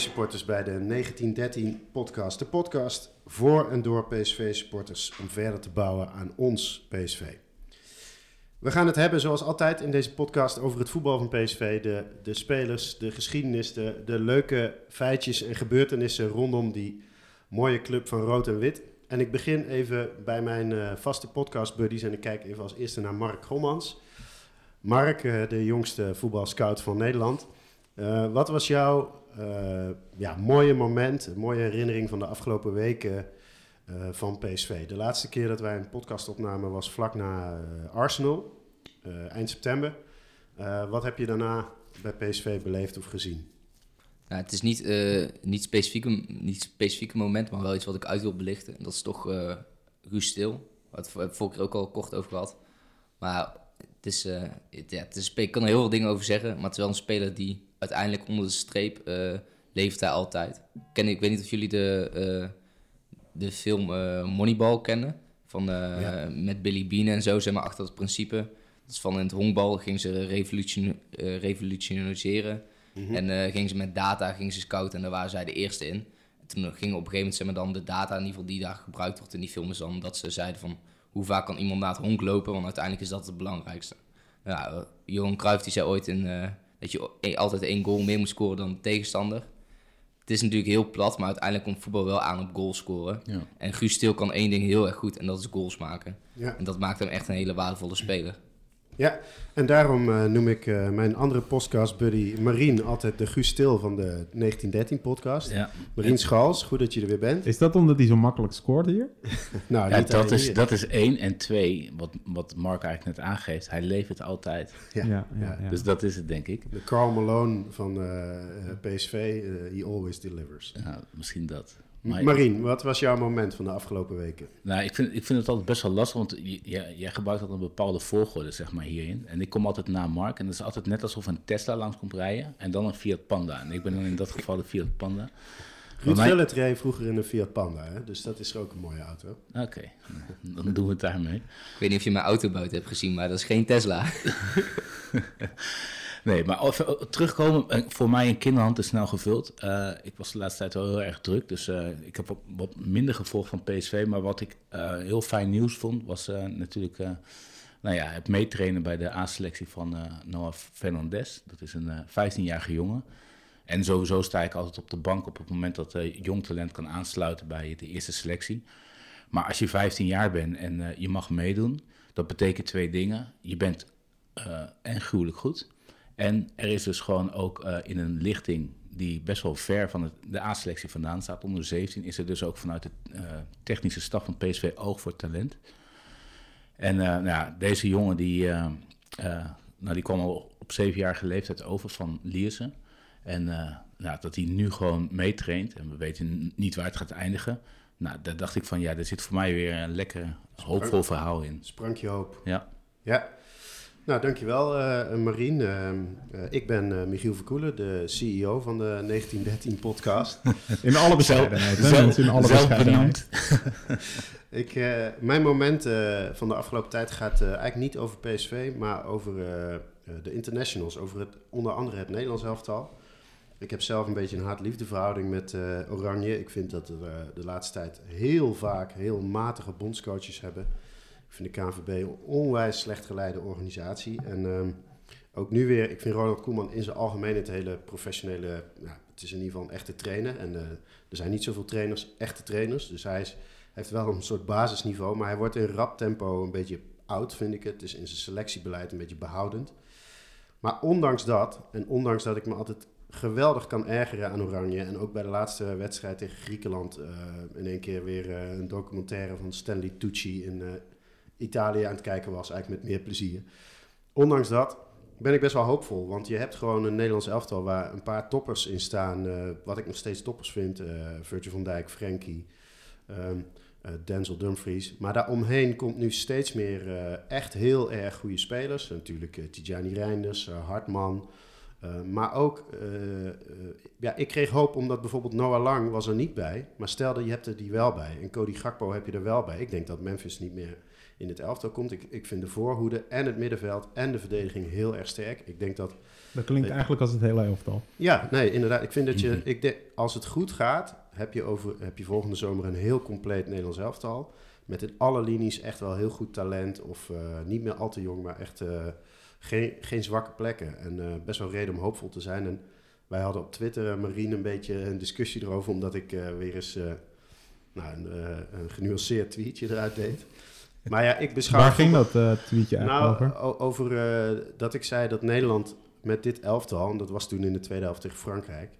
PSV-supporters bij de 1913 podcast. De podcast voor en door PSV-supporters om verder te bouwen aan ons PSV. We gaan het hebben, zoals altijd in deze podcast, over het voetbal van PSV. De, de spelers, de geschiedenis, de, leuke feitjes en gebeurtenissen rondom die mooie club van rood en wit. En ik begin even bij mijn uh, vaste podcast-buddies en ik kijk even als eerste naar Mark Gommans. Mark, uh, de jongste voetbalscout van Nederland. Uh, wat was jouw ja, mooie moment, een mooie herinnering van de afgelopen weken van PSV? De laatste keer dat wij een podcast opnamen was vlak na Arsenal, eind september. wat heb je daarna bij PSV beleefd of gezien? Het is niet, uh, niet, specifieke, niet specifieke moment, maar wel iets wat ik uit wil belichten. En dat is toch uh, Ruud Stil. Waar we het vorige keer ook al kort over gehad. Maar het is, het, ja, het is, ik kan er heel veel dingen over zeggen. Maar het is wel een speler die uiteindelijk onder de streep uh, leeft hij altijd. Ken, ik weet niet of jullie de, de film Moneyball kennen. Van, ja. Met Billy Bean en zo, zeg maar, achter het principe. Dat is van in het honkbal ging ze revolution, revolutioniseren Mhm. En gingen ze met data gingen ze scouten en daar waren zij de eerste in. En toen gingen op een gegeven moment zeg maar, dan de data in ieder geval die daar gebruikt wordt in die film is dan dat ze zeiden van hoe vaak kan iemand naar het honk lopen, want uiteindelijk is dat het belangrijkste. Ja, eh, Johan Cruijff die zei ooit in, uh, dat je e-, altijd één goal meer moet scoren dan de tegenstander. Het is natuurlijk heel plat, maar uiteindelijk komt voetbal wel aan op goals scoren. Ja. En Guus Stil kan één ding heel erg goed en dat is goals maken. Ja. En dat maakt hem echt een hele waardevolle speler. Ja, en daarom uh, noem ik uh, mijn andere podcast-buddy Marien altijd de Guus Stil van de 1913-podcast. Ja. Marien Schals, goed dat je er weer bent. Is dat omdat hij zo makkelijk scoort hier? nou, ja, dat, is, dat is één. En twee, wat, wat Mark eigenlijk net aangeeft, hij levert altijd. Ja. Ja, ja, Dus dat is het, denk ik. De Carl Malone van uh, PSV, he always delivers. Ja, misschien dat. Maar Marien, wat was jouw moment van de afgelopen weken? Nou, ik vind, ik vind het altijd best wel lastig, want jij, jij gebruikt altijd een bepaalde volgorde, zeg maar, hierin. En ik kom altijd na Mark en het is altijd net alsof een Tesla langs komt rijden en dan een Fiat Panda. En ik ben dan in dat geval de Fiat Panda. Ruud mij... reed vroeger in een Fiat Panda, hè? dus dat is ook een mooie auto. Oké, dan doen we het daarmee. Ik weet niet of je mijn autoboot hebt gezien, maar dat is geen Tesla. Nee, maar even terugkomen. Eh, voor mij een kinderhand is snel gevuld. Uh, ik was de laatste tijd wel heel erg druk. Dus ik heb wat, minder gevolgd van PSV. Maar wat ik heel fijn nieuws vond, was natuurlijk nou ja, het meetrainen bij de A-selectie van Noah Fernandez. Dat is een 15-jarige jongen. En sowieso sta ik altijd op de bank op het moment dat jong talent kan aansluiten bij de eerste selectie. Maar als je 15 jaar bent en je mag meedoen, dat betekent twee dingen. Je bent en gruwelijk goed. En er is dus gewoon ook uh, in een lichting die best wel ver van het, de A-selectie vandaan staat, onder 17, is er dus ook vanuit de uh, technische staf van PSV oog voor talent. En uh, nou ja, deze jongen die, nou, die kwam al op zevenjarige leeftijd over van Liersen. En nou, dat hij nu gewoon meetraint en we weten niet waar het gaat eindigen. Nou, daar dacht ik van ja, er zit voor mij weer een lekker hoopvol verhaal in. Sprankje hoop. Ja. Ja, nou, dankjewel uh, Marien. Uh, uh, ik ben Michiel Verkoelen, de CEO van de 1913 podcast. In alle bescheidenheid. Zelf, in alle bescheidenheid. ik, mijn moment van de afgelopen tijd gaat eigenlijk niet over PSV, maar over de internationals. Over het, onder andere het Nederlands elftal. Ik heb zelf een beetje een hard-liefde verhouding met Oranje. Ik vind dat we de laatste tijd heel vaak heel matige bondscoaches hebben ik vind de KNVB een onwijs slecht geleide organisatie. En um, ook nu weer, ik vind Ronald Koeman in zijn algemeen het hele professionele... Het is in ieder geval een echte trainer. En uh, er zijn niet zoveel trainers, echte trainers. Dus hij is, heeft wel een soort basisniveau. Maar hij wordt in rap tempo een beetje oud, vind ik het. Is in zijn selectiebeleid een beetje behoudend. Maar ondanks dat, en ondanks dat ik me altijd geweldig kan ergeren aan Oranje. En ook bij de laatste wedstrijd tegen Griekenland uh, in één keer weer uh, een documentaire van Stanley Tucci in, Italië aan het kijken was, eigenlijk met meer plezier. Ondanks dat ben ik best wel hoopvol, want je hebt gewoon een Nederlands elftal waar een paar toppers in staan, uh, wat ik nog steeds toppers vind. Uh, Virgil van Dijk, Frenkie, um, uh, Denzel Dumfries. Maar daaromheen komt nu steeds meer echt heel erg goede spelers. Natuurlijk Tijani Reinders, Hartman, maar ook, ja, ik kreeg hoop omdat bijvoorbeeld Noah Lang was er niet bij. Maar stel dat je hebt er die wel bij. En Cody Gakpo heb je er wel bij. Ik denk dat Memphis niet meer in het elftal komt. Ik, ik vind de voorhoede en het middenveld en de verdediging heel erg sterk. Ik denk dat... Dat klinkt eigenlijk als het hele elftal. Ja, nee, inderdaad. Ik vind dat je... Mhm. Ik denk, als het goed gaat, heb je, over, heb je volgende zomer een heel compleet Nederlands elftal. Met in alle linies echt wel heel goed talent. Of eh, niet meer al te jong, maar echt eh, geen, geen zwakke plekken. En eh, best wel reden om hoopvol te zijn. En wij hadden op Twitter, Marien, een beetje een discussie erover. Omdat ik eh, weer eens eh, nou, een, eh, een genuanceerd tweetje eruit deed. Maar ja, ik beschouw... Waar ging dat eh, tweetje eigenlijk Nou, over? over eh, dat ik zei dat Nederland met dit elftal, en dat was toen in de tweede helft tegen Frankrijk,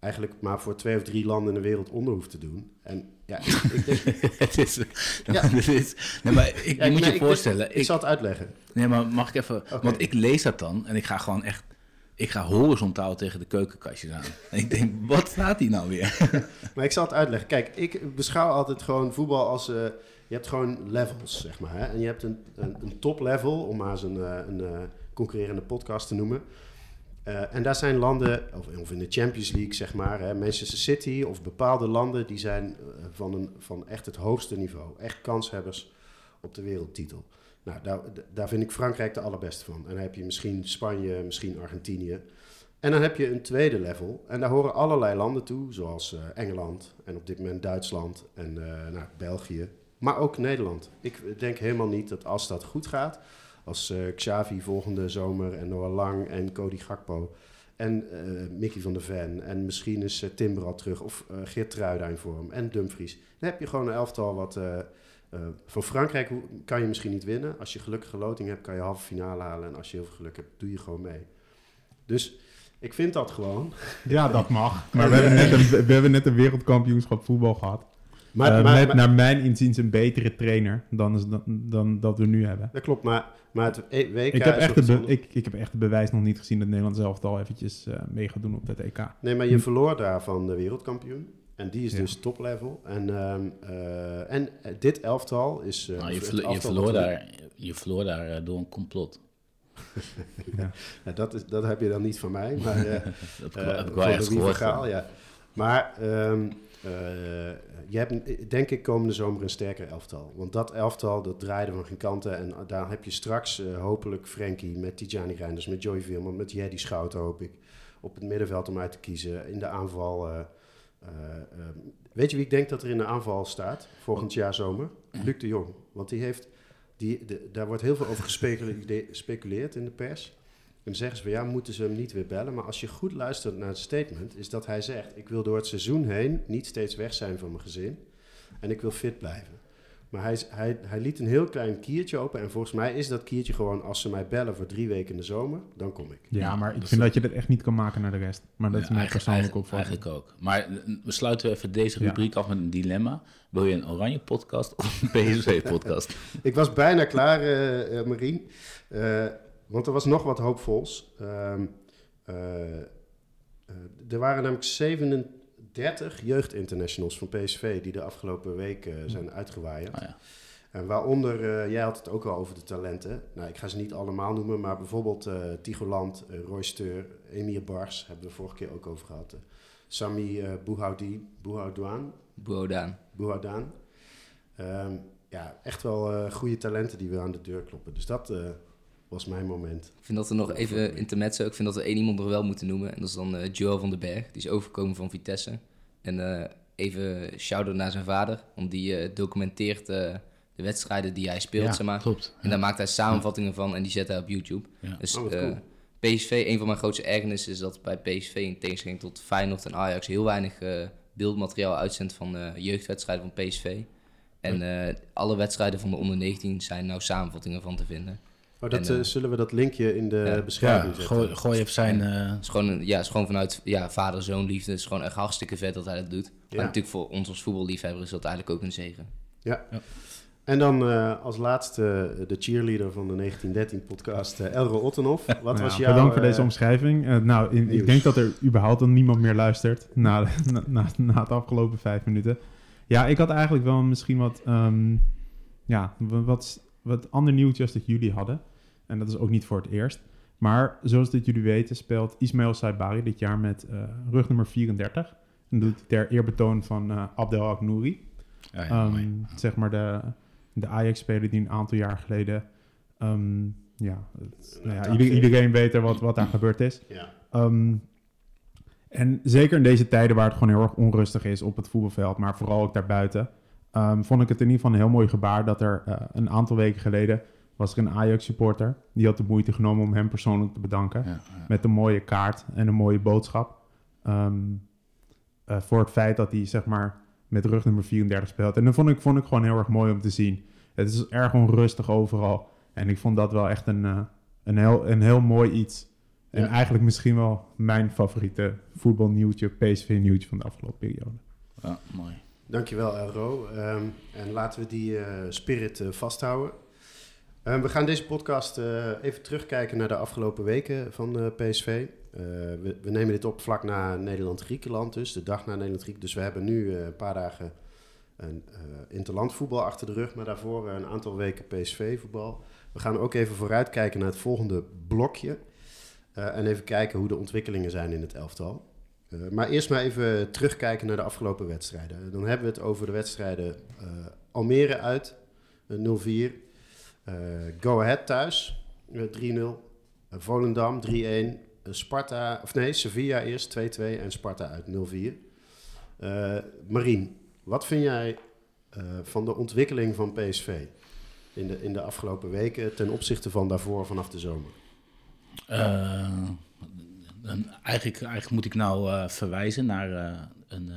eigenlijk maar voor twee of drie landen in de wereld onder hoeft te doen. En ja, ik, denk, het is, Ja. het is, nee, maar ik, Ja, je moet nee, je ik- voorstellen. ik Ik, zal het uitleggen. nee, maar mag ik even... Want ik lees dat dan en ik ga gewoon echt... Ik ga horizontaal tegen de keukenkastjes aan. En ik denk, wat staat hier nou weer? Maar ik zal het uitleggen. Kijk, ik beschouw altijd gewoon voetbal als... eh, je hebt gewoon levels, zeg maar. Hè? En je hebt een, een, een top level, om maar eens een, eh, een eh, concurrerende podcast te noemen. Eh, en daar zijn landen, of, of in de Champions League, zeg maar, hè, Manchester City of bepaalde landen, die zijn van, een, van echt het hoogste niveau. Echt kanshebbers op de wereldtitel. Nou, daar, daar vind ik Frankrijk de allerbeste van. En dan heb je misschien Spanje, misschien Argentinië. En dan heb je een tweede level. En daar horen allerlei landen toe, zoals Engeland en op dit moment Duitsland en nou, België. Maar ook Nederland. Ik denk helemaal niet dat als dat goed gaat, als eh, Xavi volgende zomer en Noah Lang en Cody Gakpo en eh, Mickey van der Ven en misschien is uh, Timber al terug of uh, Geert Truida in vorm en Dumfries. Dan heb je gewoon een elftal wat... Van Frankrijk kan je misschien niet winnen. Als je gelukkige loting hebt, kan je halve finale halen. En als je heel veel geluk hebt, doe je gewoon mee. Dus ik vind dat gewoon. Ja, dat mag. Maar we hebben net een, we hebben net een wereldkampioenschap voetbal gehad. Maar, uh, maar, met maar, naar mijn inziens een betere trainer dan, is, dan, dan dat we nu hebben. Dat klopt, maar, maar het WK ik heb, echt de ik, ik heb echt de bewijs nog niet gezien dat Nederland zelf al eventjes uh, mee gaat doen op dat EK. Nee, maar je verloor daar van de wereldkampioen. En die is ja. dus top level. En, um, uh, en dit elftal is. Uh, nou, je, verlo je, verloor daar, je verloor daar uh, door een complot. ja. ja. dat, is, dat heb je dan niet van mij. Maar, uh, dat heb ik wel echt gehoord. Ja. Maar um, je hebt denk ik komende zomer een sterker elftal. Want dat elftal, dat draaide van geen kanten. En daar heb je straks hopelijk Frenkie met Tijani Reinders, met Joy Veerman, met Jeddy Schouten hoop ik. Op het middenveld om uit te kiezen. In de aanval... Uh, weet je wie ik denk dat er in de aanval staat volgend jaar zomer? Luc de Jong. Want die heeft, die, de, daar wordt heel veel over gespeculeerd in de pers. En dan zeggen ze van ja, moeten ze hem niet weer bellen. Maar als je goed luistert naar het statement, is dat hij zegt: Ik wil door het seizoen heen niet steeds weg zijn van mijn gezin. En ik wil fit blijven. Maar hij, hij, hij liet een heel klein kiertje open. En volgens mij is dat kiertje gewoon: als ze mij bellen voor drie weken in de zomer, dan kom ik. Ja, maar ik vind dat je dat echt niet kan maken naar de rest. Maar dat ja, is mijn persoonlijke opvatting. Eigenlijk ook. Maar we sluiten even deze rubriek ja. af met een dilemma. Wil je een oranje podcast of een PSV podcast? ik was bijna klaar, uh, uh, Marien. Uh, want er was nog wat hoopvols. Um, er waren namelijk 37 jeugdinternationals van PSV die de afgelopen week zijn uitgewaaid. Oh ja. En waaronder, uh, jij had het ook al over de talenten. Nou, ik ga ze niet allemaal noemen, maar bijvoorbeeld uh, Tigoland, uh, Roy Steur, Emir Bars, hebben we vorige keer ook over gehad. Sami uh, Bouhoudi, Bouhoudouan. Bouhoudaan. Bouhoudaan. Um, ja, echt wel goede talenten die weer aan de deur kloppen. Dus dat was mijn moment. Ik vind dat er nog even intermezzo, ik vind dat we één iemand nog wel moeten noemen. En dat is dan uh, Joel van den Berg, die is overgekomen van Vitesse. En uh, even shout-out naar zijn vader, want die uh, documenteert uh, de wedstrijden die hij speelt, ja, zeg maar. Klopt. En daar maakt hij samenvattingen van en die zet hij op YouTube. Ja. Dus oh, cool. PSV, een van mijn grootste ergernissen is dat bij PSV in tegenstelling tot Feyenoord en Ajax heel weinig beeldmateriaal uitzendt van jeugdwedstrijden van PSV. En alle wedstrijden van de onder 19 zijn nou samenvattingen van te vinden. Oh, dat, en, uh, zullen we dat linkje in de ja, beschrijving ja, zetten? Gooi, gooi even zijn... Uh... het is gewoon, ja, is gewoon vanuit ja, vader-zoon liefde. Het is gewoon echt hartstikke vet dat hij dat doet. Ja. Maar natuurlijk voor ons als voetballiefhebber is dat eigenlijk ook een zegen. Ja. ja. En dan uh, als laatste de cheerleader van de 1913-podcast, uh, Elro Ottenhoff. Wat nou was ja, jouw... Bedankt voor deze omschrijving. nou, in, ik denk dat er überhaupt dan niemand meer luistert na, na, na, na het afgelopen vijf minuten. Ja, ik had eigenlijk wel misschien wat... Um, ja, wat, wat ander nieuwtje als dat jullie hadden. En dat is ook niet voor het eerst. Maar zoals dat jullie weten speelt Ismail Saibari dit jaar met uh, rug nummer 34. En doet ter eerbetoon van uh, Abdel Aknouri. Ja, ja, um, zeg maar de, de Ajax-speler die een aantal jaar geleden... ehm, ja, het- nou ja, dat ieder- vind ik- iedereen weet er wat, wat daar gebeurd is. Ja. Ehm, en zeker in deze tijden waar het gewoon heel erg onrustig is op het voetbalveld, maar vooral ook daarbuiten, ehm, vond ik het in ieder geval een heel mooi gebaar dat er eh, een aantal weken geleden was er een Ajax-supporter. Die had de moeite genomen om hem persoonlijk te bedanken. Ja, ja. Met een mooie kaart en een mooie boodschap. Ehm, eh, voor het feit dat hij zeg maar met rug nummer 34 speelt. En dat vond ik, vond ik gewoon heel erg mooi om te zien. Het is erg onrustig overal. En ik vond dat wel echt een, eh, een, heel, een heel mooi iets. En Ja. eigenlijk misschien wel mijn favoriete voetbalnieuwtje, PSV-nieuwtje van de afgelopen periode. Ja, mooi. Dankjewel, Elro. Ehm, en laten we die eh, spirit vasthouden. Ehm, we gaan deze podcast eh, even terugkijken naar de afgelopen weken van eh, PSV. Eh, we, we nemen dit op vlak na Nederland-Griekenland, dus de dag na Nederland-Griekenland. Dus we hebben nu een paar dagen een interlandvoetbal achter de rug, maar daarvoor een aantal weken PSV-voetbal. We gaan ook even vooruitkijken naar het volgende blokje. en even kijken hoe de ontwikkelingen zijn in het elftal. Maar eerst maar even terugkijken naar de afgelopen wedstrijden. Dan hebben we het over de wedstrijden Almere uit, eh, 0-4. Eh, Go Ahead thuis, eh, 3-0. Eh, Volendam 3-1. Eh, Sparta, of nee, Sevilla eerst 2-2 en Sparta uit 0-4. Eh Marien, wat vind jij eh, van de ontwikkeling van PSV in de, in de afgelopen weken ten opzichte van daarvoor vanaf de zomer? Eh, eigenlijk, eigenlijk moet ik nou eh, verwijzen naar eh, eh, een,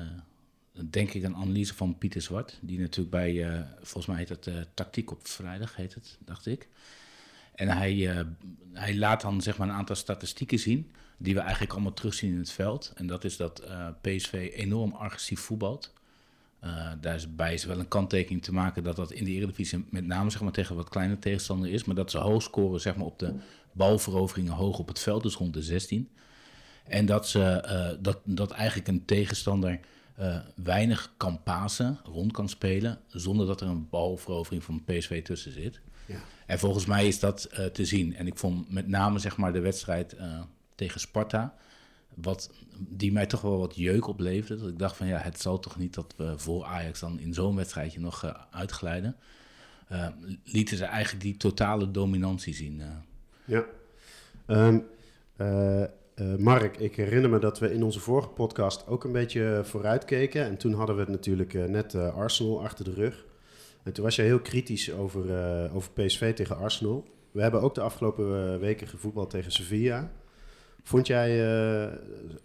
denk ik, een analyse van Pieter Zwart. Die natuurlijk bij, eh, volgens mij heet het eh, Tactiek op Vrijdag, heet het, dacht ik. En hij, eh, hij laat dan zeg maar een aantal statistieken zien, die we eigenlijk allemaal terugzien in het veld. En dat is dat PSV enorm agressief voetbalt. Daarbij is wel een kanttekening te maken dat dat in de Eredivisie met name zeg maar, tegen wat kleine tegenstander is. Maar dat ze hoog scoren zeg maar, op de balveroveringen hoog op het veld, dus rond de 16. En dat, ze, dat, dat eigenlijk een tegenstander eh, weinig kan pasen, rond kan spelen, zonder dat er een balverovering van PSV tussen zit. Ja. En volgens mij is dat eh, te zien. En ik vond met name zeg maar, de wedstrijd eh, tegen Sparta, wat, die mij toch wel wat jeuk opleverde. Dat ik dacht van ja, het zal toch niet dat we voor Ajax dan in zo'n wedstrijdje nog uitglijden. Lieten ze eigenlijk die totale dominantie zien. Ja. Ehm, eh, Mark, ik herinner me dat we in onze vorige podcast ook een beetje vooruitkeken. En toen hadden we natuurlijk eh, net eh, Arsenal achter de rug. En toen was je heel kritisch over, over PSV tegen Arsenal. We hebben ook de afgelopen weken gevoetbald tegen Sevilla. Vond jij,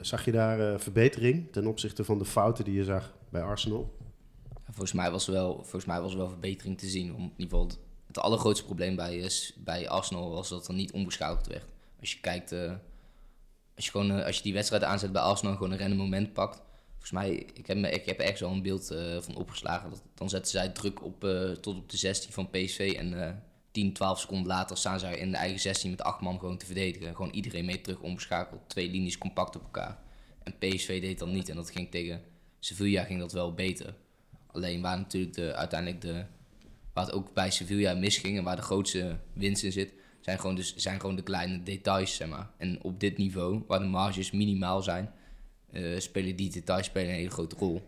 zag je daar verbetering ten opzichte van de fouten die je zag bij Arsenal? Volgens, mij was wel, volgens mij was er wel verbetering te zien. Om, in ieder geval het, allergrootste probleem bij, bij Arsenal was dat er niet omgeschakeld werd. Als je kijkt, als, je gewoon, eh, als je die wedstrijd aanzet bij Arsenal en gewoon een random moment pakt. Volgens mij, ik heb, ik heb al een beeld eh, van opgeslagen. Dat, dan zetten zij druk op, eh, tot op de 16 van PSV. En eh 10, 12 seconden later staan zij in de eigen 16 met acht man gewoon te verdedigen. Gewoon iedereen mee terug omgeschakeld. Twee linies compact op elkaar. En PSV deed dat niet. En dat ging tegen Sevilla ging dat wel beter. Alleen waar natuurlijk de, uiteindelijk de, waar het ook bij Sevilla misging en waar de grootste winst in zit, zijn gewoon, dus, zijn gewoon de kleine details, zeg maar. En op dit niveau, waar de marges minimaal zijn, eh, spelen die details spelen een hele grote rol.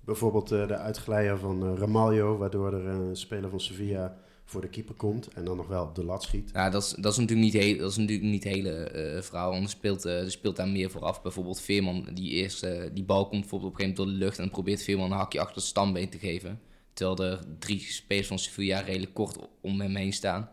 Bijvoorbeeld eh, de uitglijder van Ramaljo, waardoor er een speler van Sevilla voor de keeper komt en dan nog wel op de lat schiet. Nou, dat is, dat is natuurlijk niet, heel, dat is natuurlijk niet hele eh, verhaal, want er speelt, er speelt daar meer vooraf. Bijvoorbeeld Veerman, die, eerst, die bal komt bijvoorbeeld op een gegeven moment door de lucht en dan probeert Veerman een hakje achter het stambeen te geven. Terwijl er drie spelers van Sevilla redelijk kort om hem heen staan.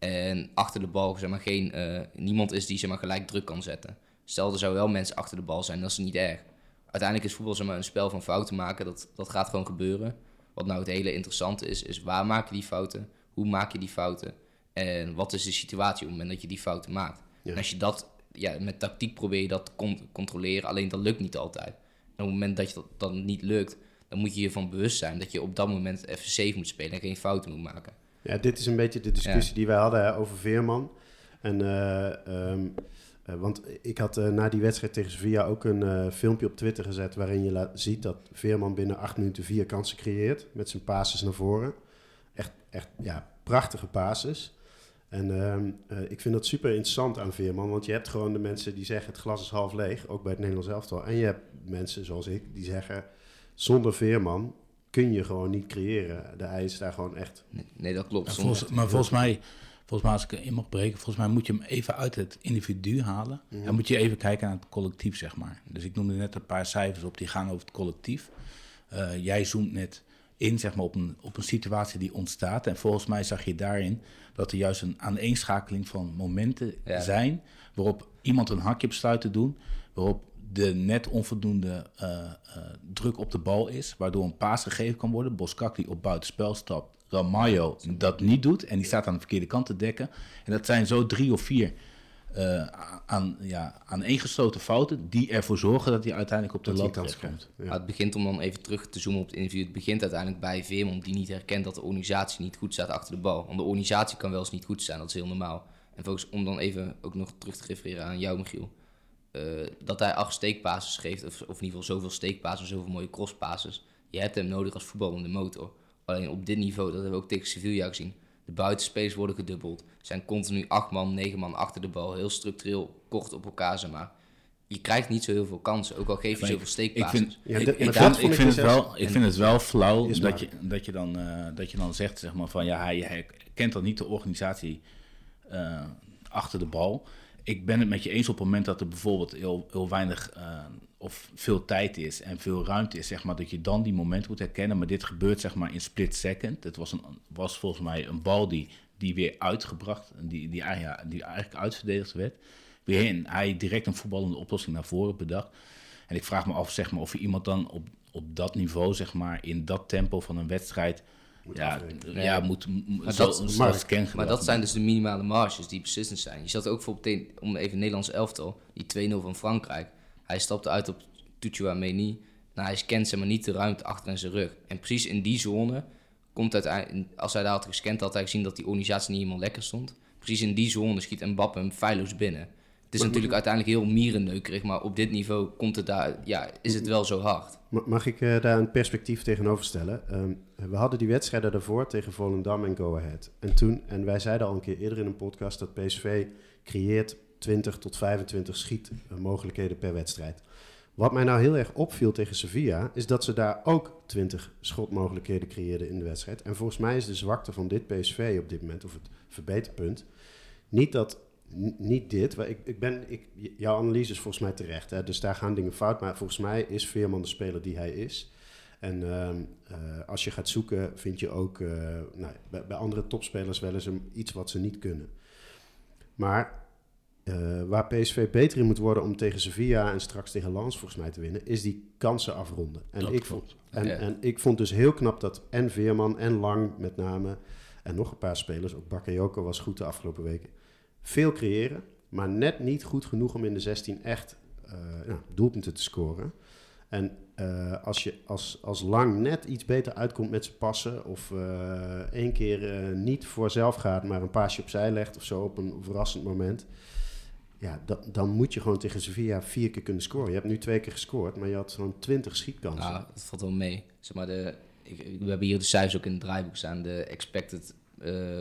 En achter de bal zeg maar, geen, eh, niemand is die zeg maar, gelijk druk kan zetten. Stel, er zou wel mensen achter de bal zijn, dat is niet erg. Uiteindelijk is voetbal zeg maar, een spel van fouten maken, dat, dat gaat gewoon gebeuren. Wat nou het hele interessante is, is waar maak je die fouten? Hoe maak je die fouten? En wat is de situatie op het moment dat je die fouten maakt? Ja. En als je dat, ja, met tactiek probeer je dat te con- controleren, alleen dat lukt niet altijd. En op het moment dat je dat dan niet lukt, dan moet je je ervan bewust zijn dat je op dat moment even safe moet spelen en geen fouten moet maken. Ja, dit is een beetje de discussie die wij hadden hè, over Veerman. En, eh, ehm, eh, want ik had eh, na die wedstrijd tegen Sevilla ook een filmpje op Twitter gezet... waarin je laat, ziet dat Veerman binnen acht minuten vier kansen creëert... met zijn passes naar voren. Echt, echt ja, prachtige passes. En ehm, eh, ik vind dat super interessant aan Veerman... want je hebt gewoon de mensen die zeggen het glas is half leeg... ook bij het Nederlands elftal. En je hebt mensen zoals ik die zeggen... zonder Veerman kun je gewoon niet creëren. De hij is daar gewoon echt... Nee, nee dat klopt. Soms- volgens- maar volgens mij, volgens mij, als ik in mag breken, volgens mij moet je hem even uit het individu halen. Mhm. En moet je even kijken naar het collectief, zeg maar. Dus ik noemde net een paar cijfers op die gaan over het collectief. Eh, jij zoomt net in, zeg maar, op een, op een situatie die ontstaat. En volgens mij zag je daarin dat er juist een aaneenschakeling van momenten Ja. zijn waarop iemand een hakje besluit te doen, waarop de net onvoldoende eh, eh, druk op de bal is, waardoor een paas gegeven kan worden. Boskakli op buitenspel stapt, Ramayo dat niet doet en die staat aan de verkeerde kant te dekken. En dat zijn zo drie of vier eh, aan, ja, aaneengesloten fouten die ervoor zorgen dat hij uiteindelijk op de lat krijgt. Ja. Maar het begint om dan even terug te zoomen op het individu. Het begint uiteindelijk bij Veerman, die niet herkent dat de organisatie niet goed staat achter de bal. Want de organisatie kan wel eens niet goed staan, dat is heel normaal. En volgens, om dan even ook nog terug te refereren aan jou, Michiel. Eh, dat hij acht steekpases geeft, of, of in ieder geval zoveel steekpases, zoveel mooie crosspasses. Je hebt hem nodig als voetballende motor. Alleen op dit niveau, dat hebben we ook tegen Sevilla gezien. De buitenspelers worden gedubbeld. Er zijn continu acht man, negen man achter de bal. Heel structureel, kort op elkaar, zeg maar. Je krijgt niet zo heel veel kansen, ook al geef je Maar zoveel Ik steekpases. vind, Ja, ik, vind, het wel, ik vind het wel flauw dat maar. je, dat, je dan, eh, dat je dan zegt zeg maar, van ja, hij, hij kent dan niet de organisatie eh, achter de bal. Ik ben het met je eens op het moment dat er bijvoorbeeld heel, heel weinig eh, of veel tijd is en veel ruimte is, zeg maar, dat je dan die moment moet herkennen. Maar dit gebeurt zeg maar in split second. Het was, een, was volgens mij een bal die, die weer uitgebracht, die, die, ja, die eigenlijk uitverdedigd werd. Weer in. Hij direct een voetballende oplossing naar voren bedacht. En ik vraag me af zeg maar, of je iemand dan op, op dat niveau, zeg maar, in dat tempo van een wedstrijd, ja, afrekenen. ja, moet, Maar zo, dat- maar- dat zijn dus de minimale marges die beslissend zijn. Je zat ook bijvoorbeeld tegen, om even Nederlands elftal, die 2-0 van Frankrijk. Hij stapte uit op Tuchouameni. Nou, hij scant zeg maar niet de ruimte achter in zijn rug. En precies in die zone komt uiteindelijk, als hij daar had gescand, had hij gezien dat die organisatie niet helemaal lekker stond. Precies in die zone schiet Mbappe hem feilloos binnen. Het is natuurlijk uiteindelijk heel mierenneukerig, maar op dit niveau komt het daar, ja, is het wel zo hard. Ma- Mag ik eh, daar een perspectief tegenover stellen? Ehm, we hadden die wedstrijden daarvoor tegen Volendam en Go Ahead. En toen, en wij zeiden al een keer eerder in een podcast dat PSV creëert 20 tot 25 schietmogelijkheden per wedstrijd. Wat mij nou heel erg opviel tegen Sevilla, is dat ze daar ook 20 schotmogelijkheden creëerden in de wedstrijd. En volgens mij is de zwakte van dit PSV op dit moment, of het verbeterpunt, niet dat niet dit. Ik, ik ben, ik, jouw analyse is volgens mij terecht. Hè? Dus daar gaan dingen fout. Maar volgens mij is Veerman de speler die hij is. En ehm, eh, als je gaat zoeken, vind je ook eh, nou, bij, bij andere topspelers wel eens een, iets wat ze niet kunnen. Maar eh, waar PSV beter in moet worden om tegen Sevilla en straks tegen Lens volgens mij te winnen, is die kansen afronden. En, Dat ik vond, en, Ja. en ik vond dus heel knap dat en Veerman en Lang met name, en nog een paar spelers, ook Bakayoko was goed de afgelopen weken, veel creëren, maar net niet goed genoeg om in de 16 echt eh, doelpunten te scoren. En eh, als je als, als Lang net iets beter uitkomt met zijn passen, of eh, één keer niet voor zelf gaat, maar een paasje opzij legt of zo op een verrassend moment, ja, da- dan moet je gewoon tegen Sevilla vier keer kunnen scoren. Je hebt nu twee keer gescoord, maar je had zo'n 20 schietkansen. Nou, dat valt wel mee. Zeg maar de, we hebben hier de cijfers ook in het draaiboek staan. De expected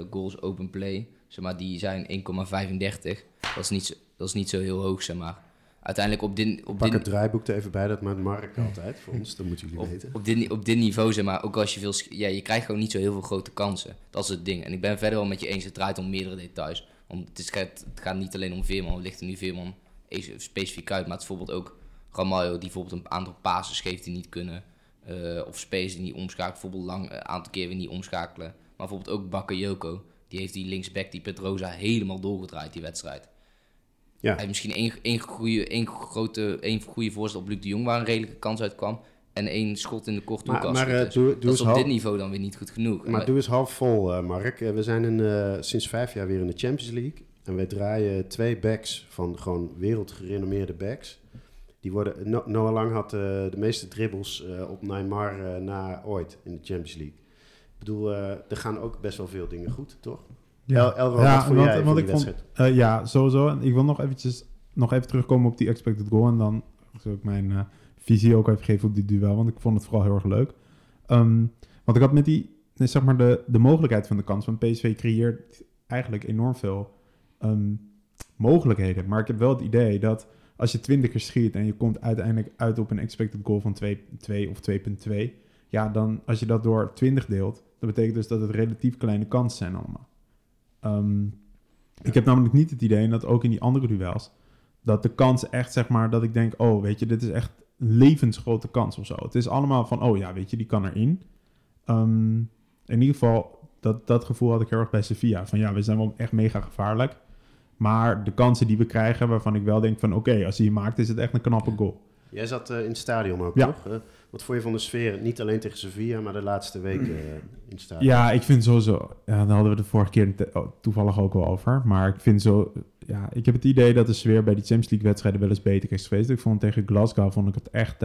goals open play, zeg maar, die zijn 1,35. Dat is niet zo, dat is niet zo heel hoog, zeg maar. Uiteindelijk op dit, op Pak dit, het draaiboek er even bij, dat maakt Mark altijd voor ons, dat moeten jullie op, weten. op, dit, op dit niveau, zeg maar, ook als je veel... Ja, je krijgt gewoon niet zo heel veel grote kansen. Dat is het ding. En ik ben verder wel met je eens, het draait om meerdere details. Want het, is, het gaat niet alleen om Veerman, het ligt er nu Veerman specifiek uit. Maar het is bijvoorbeeld ook Ramaljo, die bijvoorbeeld een aantal passes geeft die niet kunnen. eh, of spelers die niet omschakelen, bijvoorbeeld lang een aantal keer weer niet omschakelen. Maar bijvoorbeeld ook Bakayoko, die heeft die linksback, die Pedrosa, helemaal doorgedraaid die wedstrijd. Ja. Hij heeft misschien één, één, goede, één, grote, één goede voorstel op Luc de Jong waar een redelijke kans uitkwam. En één schot in de korte Maar- hoek maar, het eh, doe- doe dat is op half- dit niveau dan weer niet goed genoeg. Maar doe eens half vol, eh, Mark. Eh, we zijn in, sinds vijf jaar weer in de Champions League. En wij draaien twee backs van gewoon wereldgerenommeerde backs. Die worden, No- Noah Lang had de meeste dribbles op Neymar na ooit in de Champions League. Ik bedoel, eh, er gaan ook best wel veel dingen goed, toch? El- Elro, wat vond jij ik vond, eh, ja, sowieso. En ik wil nog eventjes nog even terugkomen op die expected goal. En dan zal ik mijn eh, visie ook even geven op die duel. Want ik vond het vooral heel erg leuk. Ehm, want ik had met die, nee, zeg maar, de, de mogelijkheid van de kans. Want PSV creëert eigenlijk enorm veel ehm, mogelijkheden. Maar ik heb wel het idee dat als je 20 keer schiet en je komt uiteindelijk uit op een expected goal van 2, 2 of 2,2. Ja, dan als je dat door 20 deelt, dat betekent dus dat het relatief kleine kansen zijn allemaal. Ehm, Ik heb namelijk niet het idee, en dat ook in die andere duels, dat de kans echt, zeg maar, dat ik denk, oh, weet je, dit is echt een levensgrote kans of zo. Het is allemaal van, oh ja, weet je, die kan erin. Ehm, in ieder geval, dat, dat gevoel had ik heel erg bij Sevilla. Van ja, we zijn wel echt mega gevaarlijk. Maar de kansen die we krijgen, waarvan ik wel denk van, oké, als hij maakt, is het echt een knappe goal. Jij zat eh, in het stadion ook, Ja. toch? Eh, wat vond je van de sfeer? Niet alleen tegen Sevilla, maar de laatste weken eh, in het stadion. Ja, ik vind sowieso. Ja, daar hadden we de vorige keer oh, toevallig ook wel over. Maar ik vind zo. Ja, ik heb het idee dat de sfeer bij die Champions League wedstrijden wel eens beter is geweest. Ik vond tegen Glasgow vond ik het echt,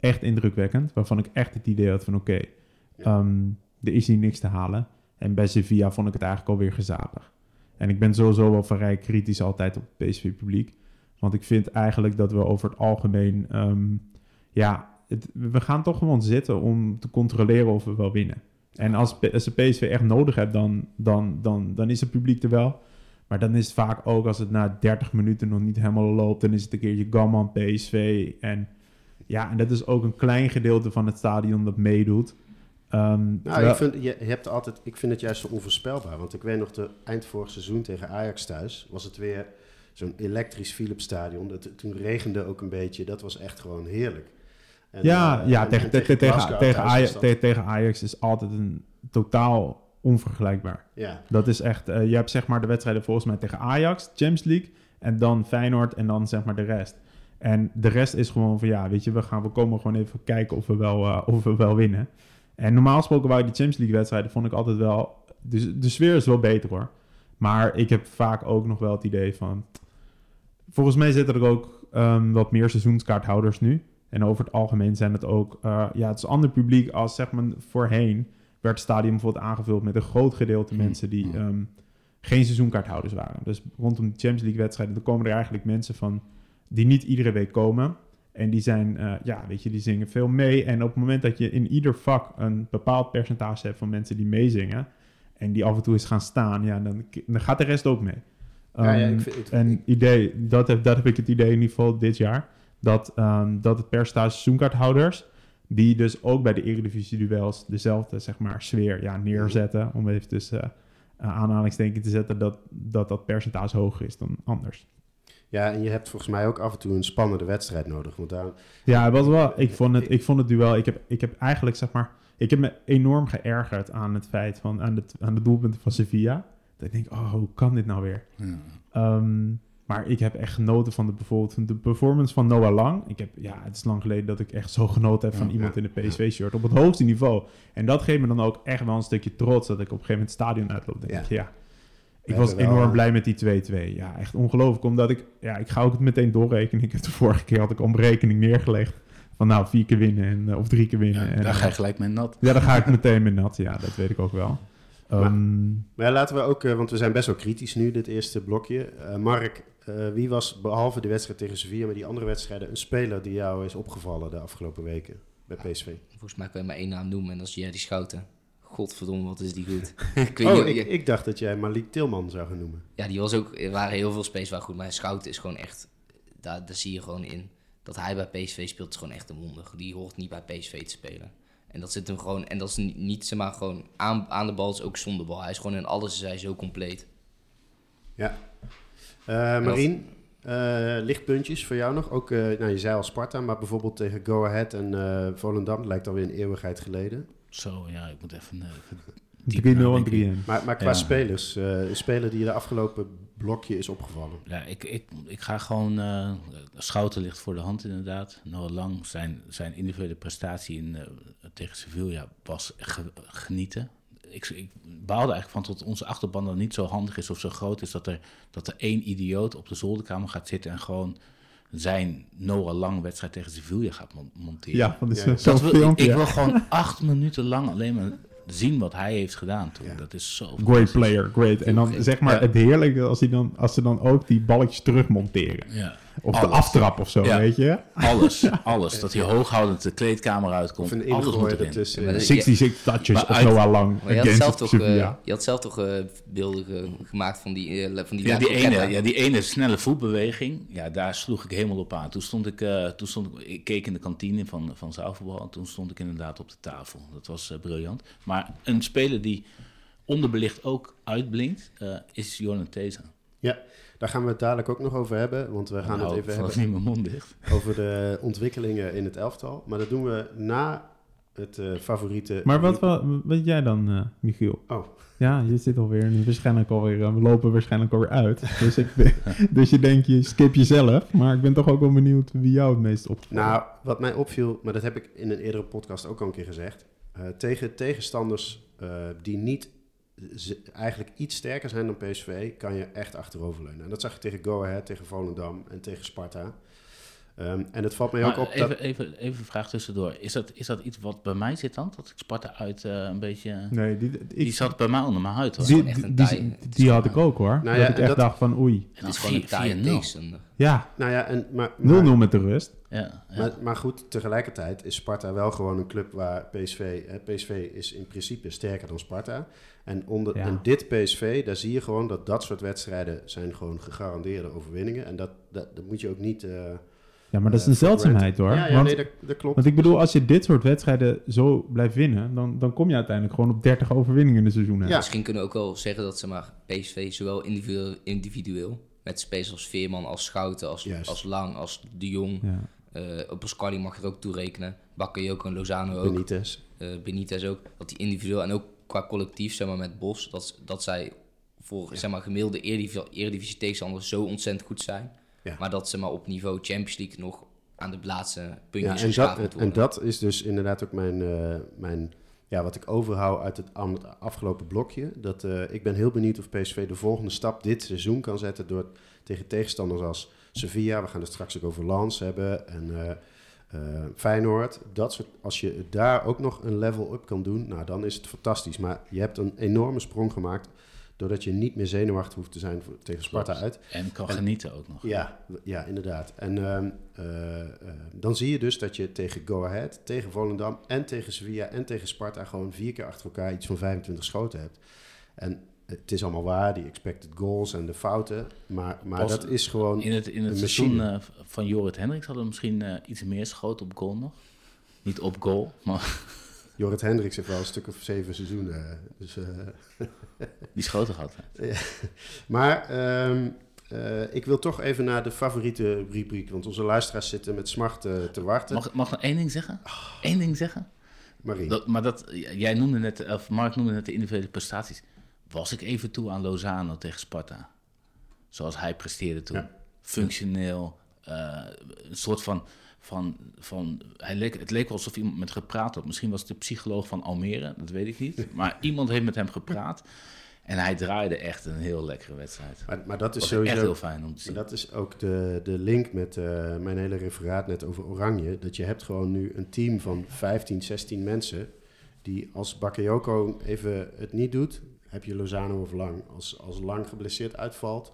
echt indrukwekkend. Waarvan ik echt het idee had van oké, ehm, er is hier niks te halen. En bij Sevilla vond ik het eigenlijk alweer gezapig. En ik ben sowieso wel vrij kritisch altijd op het PSV-publiek. Want ik vind eigenlijk dat we over het algemeen... ehm, ja, het- we gaan toch gewoon zitten om te controleren of we wel winnen. En als, als de PSV echt nodig hebt, dan, dan, dan, dan is het publiek er wel. Maar dan is het vaak ook als het na 30 minuten nog niet helemaal loopt, dan is het een keertje Gamman, PSV. En ja, en dat is ook een klein gedeelte van het stadion dat meedoet. Ehm, Nou, terwijl- ik vind, je, je hebt altijd, ik vind het juist zo onvoorspelbaar. Want ik weet nog, de eind vorig seizoen tegen Ajax thuis... was het weer zo'n elektrisch Philipsstadion. Dat, toen regende ook een beetje. Dat was echt gewoon heerlijk. En, ja, eh, ja en- tegen, en tegen, tegen, tegen, Ajax, tegen, is altijd een totaal onvergelijkbaar. Ja, Dat is echt, eh, je hebt zeg maar de wedstrijden volgens mij tegen Ajax, Champions League, en dan Feyenoord en dan zeg maar de rest. En de rest is gewoon van ja, weet je, we, gaan, we komen gewoon even kijken of we wel, eh, of we wel winnen. En normaal gesproken waren die Champions League wedstrijden, vond ik altijd wel, de, de sfeer is wel beter hoor. Maar ik heb vaak ook nog wel het idee van, volgens mij zitten er ook ehm, wat meer seizoenskaarthouders nu. En over het algemeen zijn het ook, eh, ja, het is ander publiek als zeg maar voorheen werd het stadion bijvoorbeeld aangevuld met een groot gedeelte Hmm. mensen die ehm, geen seizoenkaarthouders waren. Dus rondom de Champions League wedstrijden, dan komen er eigenlijk mensen van die niet iedere week komen. En die zijn, eh, ja, weet je, die zingen veel mee. En op het moment dat je in ieder vak een bepaald percentage hebt van mensen die meezingen. En die af en toe eens gaan staan, ja, dan, dan gaat de rest ook mee. Ja, ja, Ehm, ik vind- ik- en idee, dat heb, dat heb ik het idee in ieder geval dit jaar. Dat, ehm, dat het percentage seizoenkaarthouders, die dus ook bij de Eredivisie-duels dezelfde, zeg maar, sfeer ja, neerzetten. Om even tussen uh, aanhalingstekens te zetten dat, dat dat percentage hoger is dan anders. ja, en je hebt volgens mij ook af en toe een spannende wedstrijd nodig. Want daar, Ja, het was wel, ik, vond het, ik vond het duel, ik heb, ik heb eigenlijk, zeg maar, ik heb me enorm geërgerd aan het feit van, aan de, aan de doelpunten van Sevilla. Dat ik denk, oh, hoe kan dit nou weer? Ja. Ehm, maar ik heb echt genoten van de, bijvoorbeeld van de performance van Noah Lang. Ik heb, ja, het is lang geleden dat ik echt zo genoten heb van Ja, iemand ja, in een PSV-shirt op het hoogste niveau. En dat geeft me dan ook echt wel een stukje trots dat ik op een gegeven moment het stadion uitloop. Denk Ja. ik, ja. Ik was enorm eh, blij met die 2-2. Ja, echt ongelooflijk. Omdat ik, ja, ik ga ook het meteen doorrekenen. Ik heb de vorige keer had ik om rekening neergelegd. Van nou, vier keer winnen en, eh, of drie keer winnen. Ja, en, daar eh, ga je gelijk mee nat. ja, dan ga ik meteen met nat. Ja, dat weet ik ook wel. Maar- Ehm, Maar laten we ook, eh, want we zijn best wel kritisch nu, dit eerste blokje. Eh, Mark, eh, wie was behalve de wedstrijd tegen Sevilla, maar die andere wedstrijden, een speler die jou is opgevallen de afgelopen weken bij PSV? Volgens mij kan je maar één naam noemen en dat is Jerry Schouten. Godverdomme, wat is die goed. ik weet Oh, niet, ik, ik dacht dat jij Malik Tilman zou gaan noemen. Ja, die was ook, er waren heel veel space waar goed, maar Schouten is gewoon echt, daar, daar zie je gewoon in. Dat hij bij PSV speelt is gewoon echt een wonder. Die hoort niet bij PSV te spelen. En dat zit hem gewoon, en dat is niet, niet zeg maar gewoon aan, aan de bal, is ook zonder bal. Hij is gewoon in alles is hij zo compleet. Ja. Eh Marien, eh, lichtpuntjes voor jou nog? Ook, eh, nou, je zei al Sparta, maar bijvoorbeeld tegen Go Ahead en eh Volendam, dat lijkt alweer een eeuwigheid geleden. Zo, ja, ik moet even... eh, even 3-0 en nadenken. 3-1. Maar, maar qua Ja. spelers, eh, een speler die je de afgelopen blokje is opgevallen. Ja, ik, ik, ik ga gewoon... eh Schouten ligt voor de hand inderdaad. Noah Lang, zijn, zijn individuele prestatie in, eh, tegen Sevilla was ge- genieten. Ik, ik baalde eigenlijk van tot onze achterban dan niet zo handig is of zo groot is... dat er, dat er één idioot op de zolderkamer gaat zitten en gewoon zijn Noah Lang wedstrijd tegen Sevilla gaat mon- monteren. Ja, van de Ja, zo'n Dat wil, ik, ik wil gewoon acht minuten lang alleen maar zien wat hij heeft gedaan toen. Ja. Dat is zo Great player, great. En dan zeg maar Ja. het heerlijke als, die dan, als ze dan ook die balletjes terugmonteren. Ja. Of de aftrap of zo, Ja. weet je? Alles, alles. Dat hij hooghoudend de kleedkamer uitkomt. Of een alles moet ingooi erin. ertussen. Dat- 66 touches Maar of uit- Noah Lang Maar je had zelf toch, eh, je had zelf toch eh, beelden ge- gemaakt van die, eh, van die Ja, die ene, ja, die ene snelle voetbeweging, ja, daar sloeg ik helemaal op aan. Toen stond ik, eh, toen stond ik, ik keek in de kantine van, van zaalvoetbal en toen stond ik inderdaad op de tafel. Dat was eh, briljant. Maar een speler die onderbelicht ook uitblinkt, eh, is Jordan Teza. Ja, daar gaan we het dadelijk ook nog over hebben. Want we gaan Nou, het even valt hebben niet mijn mond dicht. over de ontwikkelingen in het elftal. Maar dat doen we na het eh, favoriete... Maar wat wa- weet jij dan, eh, Michiel? Oh, Ja, je zit alweer, nu waarschijnlijk alweer, eh, we lopen waarschijnlijk alweer uit. Dus, ik, dus je denkt, je skip jezelf. Maar ik ben toch ook wel benieuwd wie jou het meest opvalt. Nou, wat mij opviel, maar dat heb ik in een eerdere podcast ook al een keer gezegd. eh, tegen tegenstanders eh, die niet eigenlijk iets sterker zijn dan PSV, kan je echt achteroverleunen. En dat zag je tegen Go Ahead, tegen Volendam en tegen Sparta. Ehm, en het valt mij ook op even, dat... even, even een vraag tussendoor. Is dat, is dat iets wat bij mij zit dan? Dat ik Sparta uit eh, een beetje... nee, die, die, Die zat bij mij onder mijn huid hoor. die, echt een had ik ook hoor. Nou dat ja, ik en echt dat- dacht van oei. En Het is gewoon een taaie 4-0. tegenstander. Ja, 0-0 Nou ja, en, maar, maar, met de rust. Ja, ja. maar, maar goed, tegelijkertijd is Sparta wel gewoon een club waar PSV... Hè, PSV is in principe sterker dan Sparta. En, onder, Ja. en dit PSV, daar zie je gewoon dat dat soort wedstrijden zijn gewoon gegarandeerde overwinningen. En dat, dat, dat moet je ook niet... eh, Ja, maar dat is eh, een for zeldzaamheid hoor. Ja, ja want, nee, dat, dat klopt. want ik bedoel, als je dit soort wedstrijden zo blijft winnen, dan, dan kom je uiteindelijk gewoon op 30 overwinningen in een seizoen. Ja. Misschien kunnen we ook wel zeggen dat zeg maar, PSV zowel individueel, individueel met spelers als Veerman, als Schouten, als, Juist. als Lang, als De Jong. Ja. eh op mag je er ook toerekenen. Bakayoko en Lozano ook. Benitez. eh Benitez ook. Dat die individueel en ook qua collectief, zeg maar met Bos, dat, dat zij voor zeg maar, gemiddelde eredivisie, eredivisie tegenstanders zo ontzettend goed zijn. Ja. Maar dat ze maar op niveau Champions League nog aan de laatste Ja, puntjes en, geschaafd dat, moeten en dat is dus inderdaad ook mijn, eh, mijn ja, wat ik overhoud uit het, afgelopen blokje. Dat, eh, ik ben heel benieuwd of PSV de volgende stap dit seizoen kan zetten door tegen tegenstanders als Sevilla, we gaan het straks ook over Lens hebben en eh, Feyenoord. Dat soort, als je daar ook nog een level up kan doen, nou dan is het fantastisch. Maar je hebt een enorme sprong gemaakt doordat je niet meer zenuwachtig hoeft te zijn voor, tegen Sparta uit. En kan En- genieten ook nog. Ja, ja inderdaad. En ehm, eh, eh, dan zie je dus dat je tegen Go Ahead, tegen Volendam en tegen Sevilla en tegen Sparta gewoon vier keer achter elkaar iets van 25 schoten hebt. En het is allemaal waar, die expected goals en de fouten, maar, maar Pas- dat is gewoon... In het, in het seizoen eh, van Jorrit Hendricks hadden we misschien iets meer schoten op goal nog. Niet op goal, maar Jorrit Hendricks heeft wel een stuk of zeven seizoenen. eh, Dus, eh, die schoten gehad. maar ehm, eh, ik wil toch even naar de favoriete rubriek, want onze luisteraars zitten met smart te wachten. Mag, mag ik nog één ding zeggen? Eén ding zeggen? Marie. Dat, maar dat, jij noemde net, of Mark noemde net de individuele prestaties. Was ik even toe aan Lozano tegen Sparta? Zoals hij presteerde toen. Ja. Functioneel. een soort van... van, van hij leek, het leek wel alsof iemand met gepraat had. Misschien was het de psycholoog van Almere, dat weet ik niet. Maar iemand heeft met hem gepraat. En hij draaide echt een heel lekkere wedstrijd. maar, maar dat is sowieso... echt heel fijn om te En zien. dat is ook de, de link met eh, mijn hele referaat net over Oranje. Dat je hebt gewoon nu een team van 15, 16 mensen... die als Bakayoko even het niet doet... heb je Lozano of Lang. Als, als Lang geblesseerd uitvalt...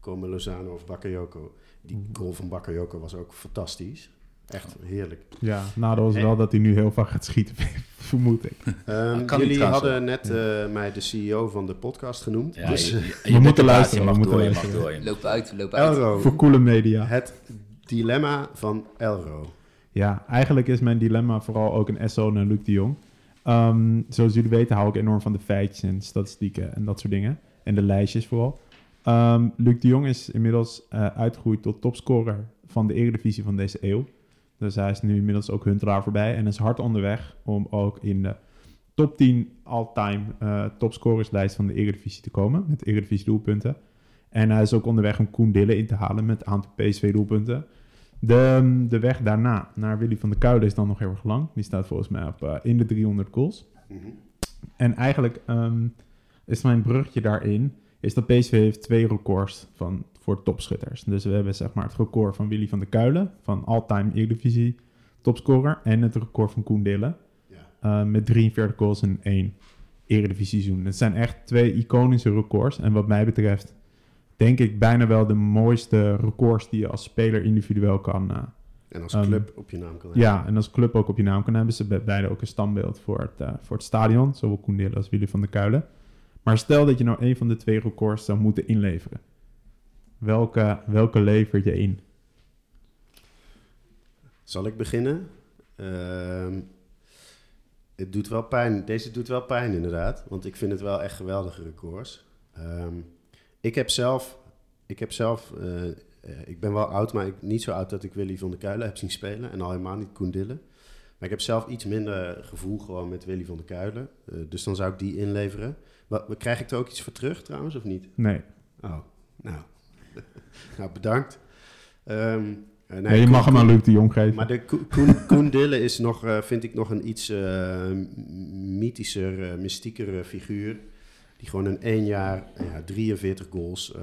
komen Lozano of Bakayoko. Die Mhm. goal van Bakayoko was ook fantastisch. Echt heerlijk. Ja, nadeel is wel dat hij nu heel vaak gaat schieten, vermoed ik. Ehm, jullie hadden net eh, mij de CEO van de podcast genoemd. Ja, dus je, je, we je moeten luisteren, Je we mag moeten door, je mag Loop uit, loop uit. Elro. Voor coole media. Het dilemma van Elro. Ja, eigenlijk is mijn dilemma vooral ook een SO naar Luc de Jong. Ehm, zoals jullie weten hou ik enorm van de feitjes en statistieken en dat soort dingen. En de lijstjes vooral. Ehm, Luc de Jong is inmiddels eh, uitgegroeid tot topscorer van de Eredivisie van deze eeuw. Dus hij is nu inmiddels ook Huntelaar voorbij en is hard onderweg om ook in de top 10 all-time eh, topscorerslijst van de Eredivisie te komen. Met Eredivisie doelpunten. En hij is ook onderweg om Koen Dille in te halen met een aantal PSV doelpunten. De, de weg daarna naar Willy van der Kuilen is dan nog heel erg lang. Die staat volgens mij op eh, in de 300 goals. Mhm. En eigenlijk ehm, is mijn brugje daarin... is dat PSV heeft twee records van, voor topschutters. Dus we hebben zeg maar het record van Willy van der Kuilen... van all-time Eredivisie topscorer... en het record van Koen Dille... Ja. eh, met 43 goals in één Eredivisie seizoen. Het zijn echt twee iconische records. En wat mij betreft... denk ik, bijna wel de mooiste records die je als speler individueel kan... eh, En als Ehm, club op je naam kan hebben. ja, en als club ook op je naam kan hebben. Ze hebben beide ook een standbeeld voor het, eh, voor het stadion. Zowel Koen Dille als Willy van der Kuilen. Maar stel dat je nou een van de twee records zou moeten inleveren. Welke, welke lever je in? Zal ik beginnen? Ehm, het doet wel pijn. Deze doet wel pijn, inderdaad. Want ik vind het wel echt geweldige records. Ehm, ik heb zelf... Ik heb zelf... eh, ik ben wel oud, maar ik, niet zo oud dat ik Willy van der Kuilen heb zien spelen. En al helemaal niet Koen Dille. Maar ik heb zelf iets minder gevoel gewoon met Willy van der Kuilen. Eh, dus dan zou ik die inleveren. Wat, krijg ik er ook iets voor terug trouwens, of niet? Nee. Oh, nou. nou, bedankt. Ehm, eh, nee, Nee, je Koen- mag hem aan Luc de Jong geven. maar de Ko- Koen, Koen Dille is nog, eh, vind ik, nog een iets eh, mythischer, mystiekere figuur. Die gewoon in één jaar ja, 43 goals.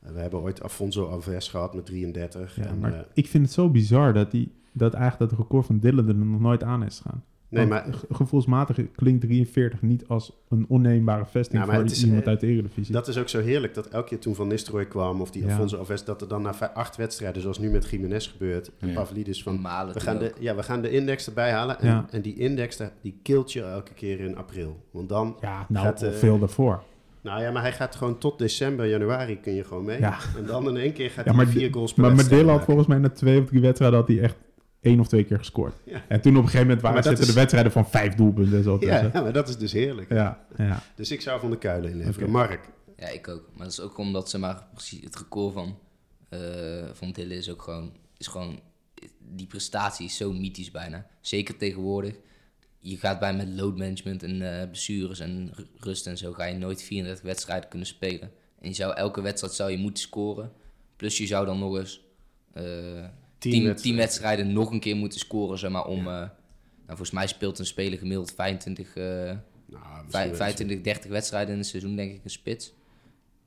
we hebben ooit Afonso Alves gehad met 33. ja, en, maar ik vind het zo bizar dat, die, dat eigenlijk dat record van Dylan er nog nooit aan is gegaan. Nee, maar ge- gevoelsmatig klinkt 43 niet als een onneembare vesting Ja, voor het is, iemand uit de Eredivisie. dat is ook zo heerlijk dat elke keer toen Van Nistelrooy kwam of die Ja. Afonso Alves, dat er dan na acht wedstrijden, zoals nu met Jiménez gebeurt, en Ja. Pavlidis van Malen We gaan, de, ja, we gaan de index erbij halen. En, Ja. en die index, die kilt je elke keer in april. Want dan, ja, nou, gaat, eh, veel daarvoor. nou ja, maar hij gaat gewoon tot december, januari kun je gewoon mee. Ja. En dan in één keer gaat Ja, hij vier goals per maar wedstrijd Medela had volgens mij na twee of drie wedstrijden had hij echt één of twee keer gescoord. Ja. En toen op een gegeven moment waren zitten is- de wedstrijden van vijf doelpunten en zo Ja, ja, maar dat is dus heerlijk. Ja, ja. Dus ik zou van de kuilen inleveren. Oké. Mark, Ja, ik ook. Maar dat is ook omdat zeg maar, precies het record van, eh van Dille is ook gewoon, is gewoon... Die prestatie is zo mythisch bijna. Zeker tegenwoordig. Je gaat bij met load management en eh blessures en ru- rust en zo... ga je nooit 34 wedstrijden kunnen spelen. En je zou, elke wedstrijd zou je moeten scoren. Plus je zou dan nog eens... eh Tien 10 wedstrijden. wedstrijden nog een keer moeten scoren, zeg maar, om... eh, nou, volgens mij speelt een speler gemiddeld 25... eh, nou, Vij- misschien wel 25, 30 wedstrijden in een seizoen, denk ik, een spits.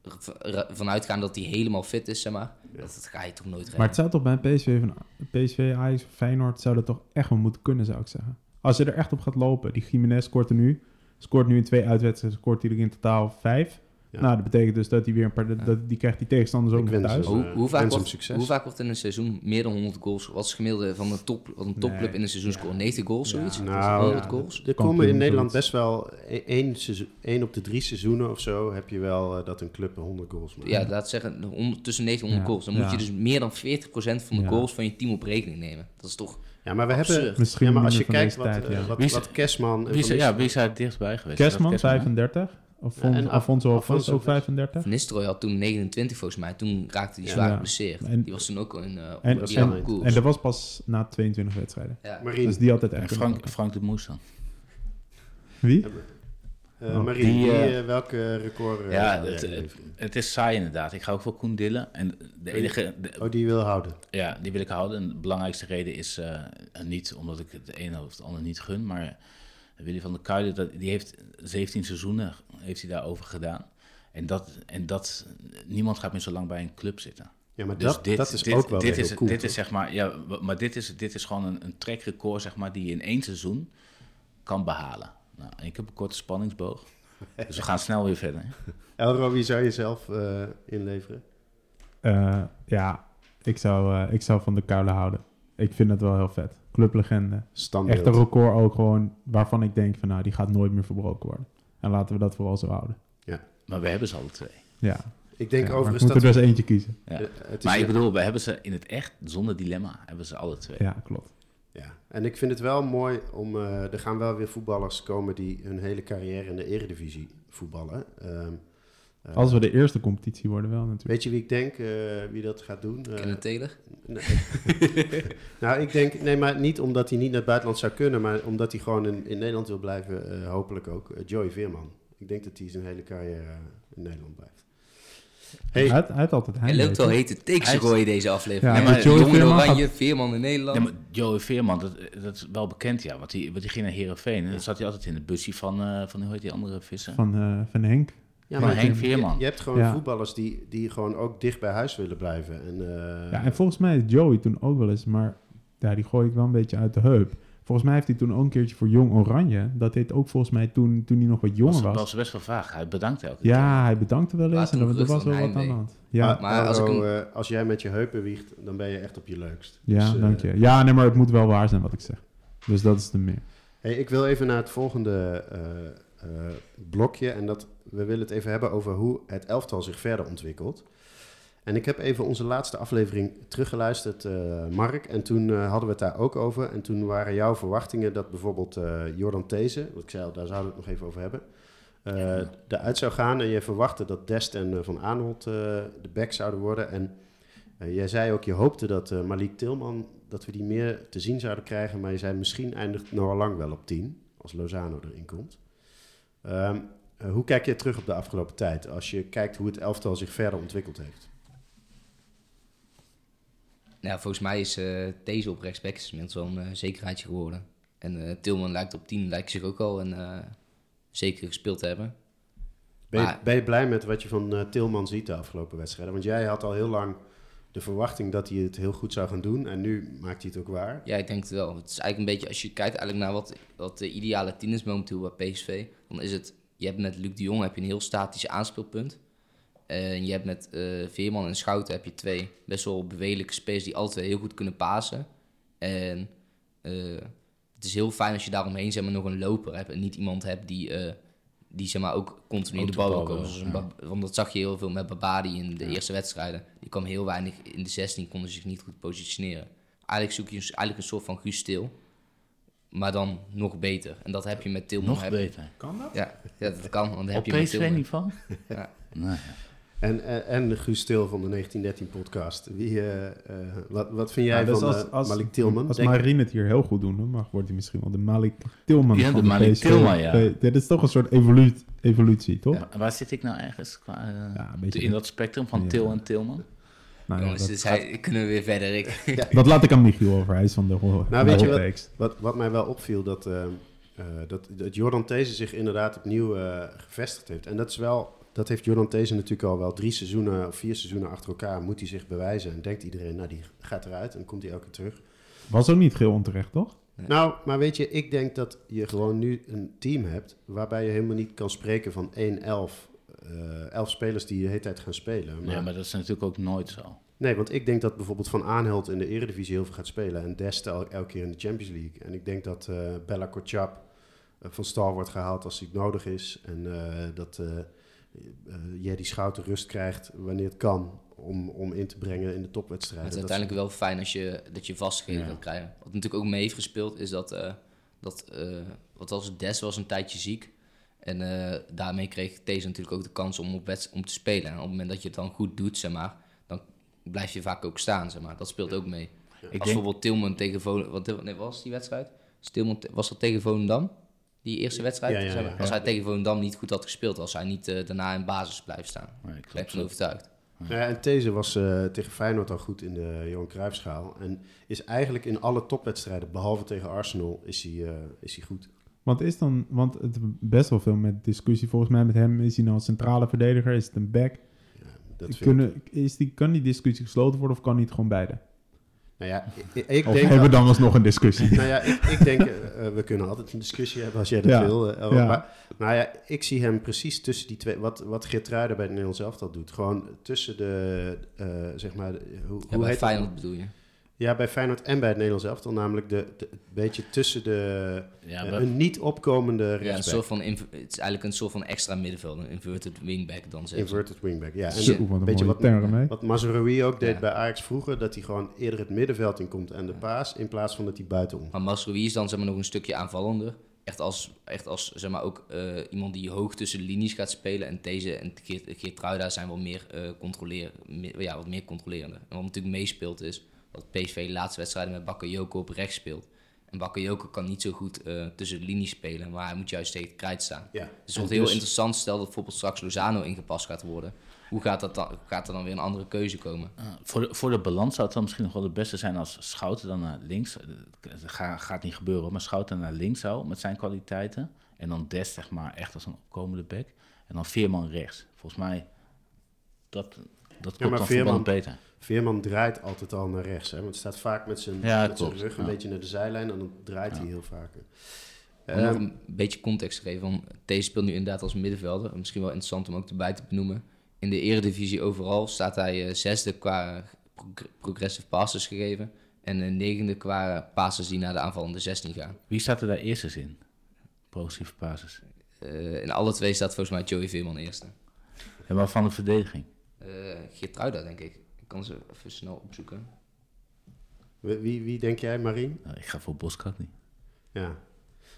Er- er- Vanuit gaan dat hij helemaal fit is, zeg maar. Dat, dat ga je toch nooit redden. Maar het zou toch bij een PSV, van, PSV, Ajax of Feyenoord zou dat toch echt wel moeten kunnen, zou ik zeggen. Als je er echt op gaat lopen. Die Jiménez scoort er nu. Scoort nu in twee uitwedstrijden, scoort hij er in totaal vijf. Ja. Nou, dat betekent dus dat hij weer een paar... dat- Dat, die krijgt die tegenstanders ook wens thuis. hem, hoe, eh, hoe, vaak wordt, succes. hoe vaak wordt in een seizoen meer dan 100 goals? Wat is het gemiddelde van een, top, wat een topclub Nee. in een seizoen scoren? 90 goals, zoiets? Nou, 100 ja, goals? Er komen in Nederland zoiets. best wel e- één, seizoen- één op de drie seizoenen of zo heb je wel eh, dat een club 100 goals maakt. Ja, laat zeggen, 100 tussen 90 en 100 Ja, goals. Dan moet je dus meer dan 40% van de Ja. goals van je team op rekening nemen. Dat is toch... Ja, maar we Absurd. hebben... Misschien ja, maar als je kijkt wat, tijd, eh, ja. wat, Wie is- wat Kerstman... Wie is, er- ja, wie is het dichtstbij geweest? Kerstman, Is dat hè? 35. Of Ja, en Af- Alfonso Alfonso Alfonso ook Alves. 35. Van Nistelrooy had toen 29 volgens mij. Toen raakte hij Ja. zwaar Ja. geblesseerd. En- die was toen ook al in... eh En, koers. En dat was pas na 22 wedstrijden. ja. Marien, Dus die had het echt Frank, Frank de Moes dan? Wie? eh, Oh. Die, wie, eh, welke record eh, ja, het, is saai inderdaad. Ik ga ook voor Koen Dille. En de enige... de- Oh, die wil houden. Ja, die wil ik houden. En de belangrijkste reden is eh, niet omdat ik het ene of het andere niet gun, maar Willy van der Kuilen, dat, die heeft 17 seizoenen heeft hij daarover gedaan. En dat, en dat, niemand gaat meer zo lang bij een club zitten. Ja, maar Dus dat, dit, dat is dit, ook wel dit is, cool. Dit is zeg maar, ja, maar dit is, dit is gewoon een, een trackrecord, zeg maar, die je in één seizoen kan behalen. Nou, ik heb een korte spanningsboog. Dus we gaan snel weer verder. Elro, wie zou je zelf eh, inleveren? Eh, ja, ik zou, eh, ik zou van de kuilen houden. Ik vind het wel heel vet. Clublegende. Standbeeld. Echt een record ook gewoon waarvan ik denk van nou, die gaat nooit meer verbroken worden. En laten we dat vooral zo houden. Maar we hebben ze alle twee. Ja, Ik denk ja, overigens ik moet er dat... dus eentje kiezen. Ja. eh, Maar ik ja- bedoel, we hebben ze in het echt, zonder dilemma, hebben ze alle twee. Ja, klopt. Ja, en ik vind het wel mooi om... eh, er gaan wel weer voetballers komen die hun hele carrière in de eredivisie voetballen. Ehm, eh, Als we de eerste competitie worden wel natuurlijk. Weet je wie ik denk eh, wie dat gaat doen? Eh, Kenneth Taylor? nee. nou, ik denk... Nee, maar niet omdat hij niet naar het buitenland zou kunnen... maar omdat hij gewoon in, in Nederland wil blijven. eh, hopelijk ook. Eh, Joey Veerman. Ik denk dat hij zijn hele carrière in Nederland blijft. Hey, Hij, had- hij had altijd Hij loopt wel hete takes gooien deze aflevering. Ja, Ja, maar Joey Jongen Veerman Oranje, Veerman in Nederland. Ja, maar Joey Veerman, dat, dat is wel bekend, ja. Want die, want die ging naar Herenveen. En dan zat hij altijd in het busje van, eh, van hoe heet die andere vissen? Van, eh, van Henk. Ja, van Henk je, Veerman. je hebt gewoon Ja. voetballers die, die gewoon ook dicht bij huis willen blijven. En, eh, Ja, en volgens mij is Joey toen ook wel eens, maar ja, die gooi ik wel een beetje uit de heup. Volgens mij heeft hij toen ook een keertje voor Jong Oranje. Dat deed ook volgens mij toen, toen hij nog wat jonger was, was. was best wel vaag. Hij bedankte elke keer. Ja, hij bedankte wel Maar eens en er, was wel wat aan de hand. Ja, Maar, Maar als ik hem- eh, als jij met je heupen wiegt, dan ben je echt op je leukst. ja Dus, eh, dank je. Ja, nee, maar het moet wel waar zijn wat ik zeg. Dus dat is de meer. Hey, ik wil even naar het volgende blokje. En dat, we willen het even hebben over hoe het elftal zich verder ontwikkelt. En ik heb even onze laatste aflevering teruggeluisterd, eh, Mark. En toen eh, hadden we het daar ook over. En toen waren jouw verwachtingen dat bijvoorbeeld eh, Jordan These, wat ik zei al, daar zouden we het nog even over hebben, eh eruit zou gaan. En je verwachtte dat Dest en eh, Van Aanholt eh, de back zouden worden. En eh, jij zei ook, je hoopte dat eh, Malik Tilman, dat we die meer te zien zouden krijgen. Maar je zei, misschien eindigt Noah Lang wel op 10, als Lozano erin komt. Ehm, eh, hoe kijk je terug op de afgelopen tijd, als je kijkt hoe het elftal zich verder ontwikkeld heeft? Nou, volgens mij is eh deze op rechtsback inmiddels wel een eh, zekerheidje geworden. En eh, Tilman lijkt op 10, lijkt zich ook al een zeker gespeeld te hebben. Ben je, Maar- ben je blij met wat je van Tilman ziet de afgelopen wedstrijden? Want jij had al heel lang de verwachting dat hij het heel goed zou gaan doen. En nu maakt hij het ook waar. Ja, ik denk het wel. Het is eigenlijk een beetje, als je kijkt eigenlijk naar wat, wat de ideale team is momenteel bij PSV, dan is het, je hebt met Luc de Jong heb je een heel statisch aanspeelpunt. En je hebt met eh, Veerman en Schouten heb je twee best wel bewegelijke spelers die altijd heel goed kunnen pasen. En eh, het is heel fijn als je daaromheen zeg maar, nog een loper hebt en niet iemand hebt die, eh, die zeg maar, ook continu Ook de de bal komen. ja. Want dat zag je heel veel met Babadi in de Ja. eerste wedstrijden. Die kwam heel weinig in de 16, konden zich niet goed positioneren. Eigenlijk zoek je eigenlijk een soort van Guus Stil, maar dan nog beter. En dat heb je met Tilman. Nog heb- beter. Kan dat? Ja, ja, dat kan. Want dan heb Op je. PSV-niveau? Ja. Nou, ja. En, en, en Guus Stil van de 1913-podcast. Wie, eh, eh, wat, wat vind jij Ja, dus van als, eh, als, Malik Tilman? Als Marine het hier heel goed doen, dan mag, wordt hij misschien wel de Malik Tilman Ja, van de Malik. Tilman, ja. Dit is toch een soort evolu- evolutie, toch? Maar Waar zit ik nou ergens qua, Ja, een beetje- in dat spectrum van Ja. Til en Tilman? Nou, ja, Jongens, dus hij, kunnen we weer verder. Ik, dat laat ik aan Michiel over. Hij is van de ho- Nou, de weet je wat-. Wat, wat mij wel opviel, dat, eh, eh, dat, dat Jordan These zich inderdaad opnieuw gevestigd heeft. En dat is wel, dat heeft Jordan These natuurlijk al wel drie seizoenen of vier seizoenen achter elkaar. Moet hij zich bewijzen. En denkt iedereen, nou die gaat eruit en komt hij elke keer terug. Was ook niet geheel onterecht, toch? Nou, maar weet je, ik denk dat je gewoon nu een team hebt waarbij je helemaal niet kan spreken van 1-11. eh 11 spelers die de hele tijd gaan spelen. Maar, Ja, maar dat is natuurlijk ook nooit zo. Nee, want ik denk dat bijvoorbeeld Van Aanhelt in de Eredivisie heel veel gaat spelen. En Dest el- elke keer in de Champions League. En ik denk dat eh, Bella Kotschap eh, van stal wordt gehaald als het nodig is. En eh, dat eh eh, jij die Schouten rust krijgt wanneer het kan om, om in te brengen in de topwedstrijden. het is Dat uiteindelijk wel fijn als je, dat je vastgegeven Ja. kan krijgen. Wat natuurlijk ook mee heeft gespeeld, is dat, eh dat eh, wat als Des was een tijdje ziek. En eh, daarmee kreeg deze natuurlijk ook de kans om, op om te spelen. En op het moment dat je het dan goed doet, zeg maar, dan blijf je vaak ook staan, zeg maar. Dat speelt ook mee. Ik als denk, bijvoorbeeld Tilman tegen Volendam... Wat, nee, wat was die wedstrijd? Tilman, was dat tegen Volendam? Die eerste wedstrijd? Ja. Als hij tegen Volendam niet goed had gespeeld, als hij niet eh, daarna in basis blijft staan. nee, Ik ben klopt. ervan overtuigd. Ja, en These was eh, tegen Feyenoord al goed in de Johan Cruijffschaal. En is eigenlijk in alle topwedstrijden, behalve tegen Arsenal, is hij, eh, is hij goed. Want is dan, want het best wel veel met discussie volgens mij met hem. Is hij nou een centrale verdediger? Is het een back? Ja, dat vind ik- Kunnen, is die, kan die discussie gesloten worden of kan niet gewoon beide? Nou ja, ik, ik Of denk... hebben we dan alsnog een discussie? Nou ja, ik, ik denk, eh, eh, we kunnen altijd een discussie hebben als jij dat Ja, wil. eh, ja. Maar nou ja, ik zie hem precies tussen die twee, wat, wat Geertruiden bij het Nederlands elftal doet. Gewoon tussen de, eh, zeg maar, hoe, Ja, hoe heet Feyenoord dat? bedoel je? Ja, bij Feyenoord en bij het Nederlands elftal. Namelijk de, de, een beetje tussen de, Ja, eh, een niet opkomende Ja, een rechtsback. soort van het is eigenlijk een soort van extra middenveld, een inverted wingback dan zeggen ze. Inverted wingback, ja. En een weet je mooie wat, term, wat Mazraoui ook deed Ja. bij Ajax vroeger, dat hij gewoon eerder het middenveld in komt en de paas, in plaats van dat hij buitenom. Maar Masrowi is dan zeg maar, nog een stukje aanvallender. Echt als, echt als zeg maar, ook eh, iemand die hoog tussen de linies gaat spelen. En deze en Geert, Geertruida zijn wel meer, eh controleren, meer- ja, wat meer controlerender. En wat natuurlijk meespeelt is dat PSV de laatste wedstrijden met Bakayoko op rechts speelt. En Bakayoko kan niet zo goed eh, tussen de linies spelen, maar hij moet juist tegen het krijt staan. Ja. Dus het En wordt heel dus- interessant, stel dat bijvoorbeeld straks Lozano ingepast gaat worden. Hoe gaat, dat dan, gaat er dan weer een andere keuze komen? Uh, voor, de, voor de balans zou het dan misschien nog wel het beste zijn als Schouten dan naar links. eh, Het ga- gaat niet gebeuren, maar Schouten naar links zou met zijn kwaliteiten. En dan Des, zeg maar, echt als een opkomende back. En dan Veerman rechts. Volgens mij, dat, dat komt dan Veerman- beter. Veerman draait altijd al naar rechts. Hè? Want het staat vaak met zijn, Ja, met zijn rug een ja. beetje naar de zijlijn en dan draait hij heel vaak. Om nog Ehm, een beetje context te geven, want deze speelt nu inderdaad als middenvelder. Misschien wel interessant om ook erbij te benoemen. In de eredivisie overal staat hij eh, zesde qua prog- progressive passes gegeven. En eh, negende qua passes die naar de aanvallende 16 gaan. Wie staat er daar eerst in? Progressieve basis. Eh, in alle twee staat volgens mij Joey Veerman eerste. En maar van de verdediging? Eh Geertruida, denk ik. Kan ze even snel opzoeken. wie, wie, wie denk jij, Marien? Nou, ik ga voor Boskat niet. Ja.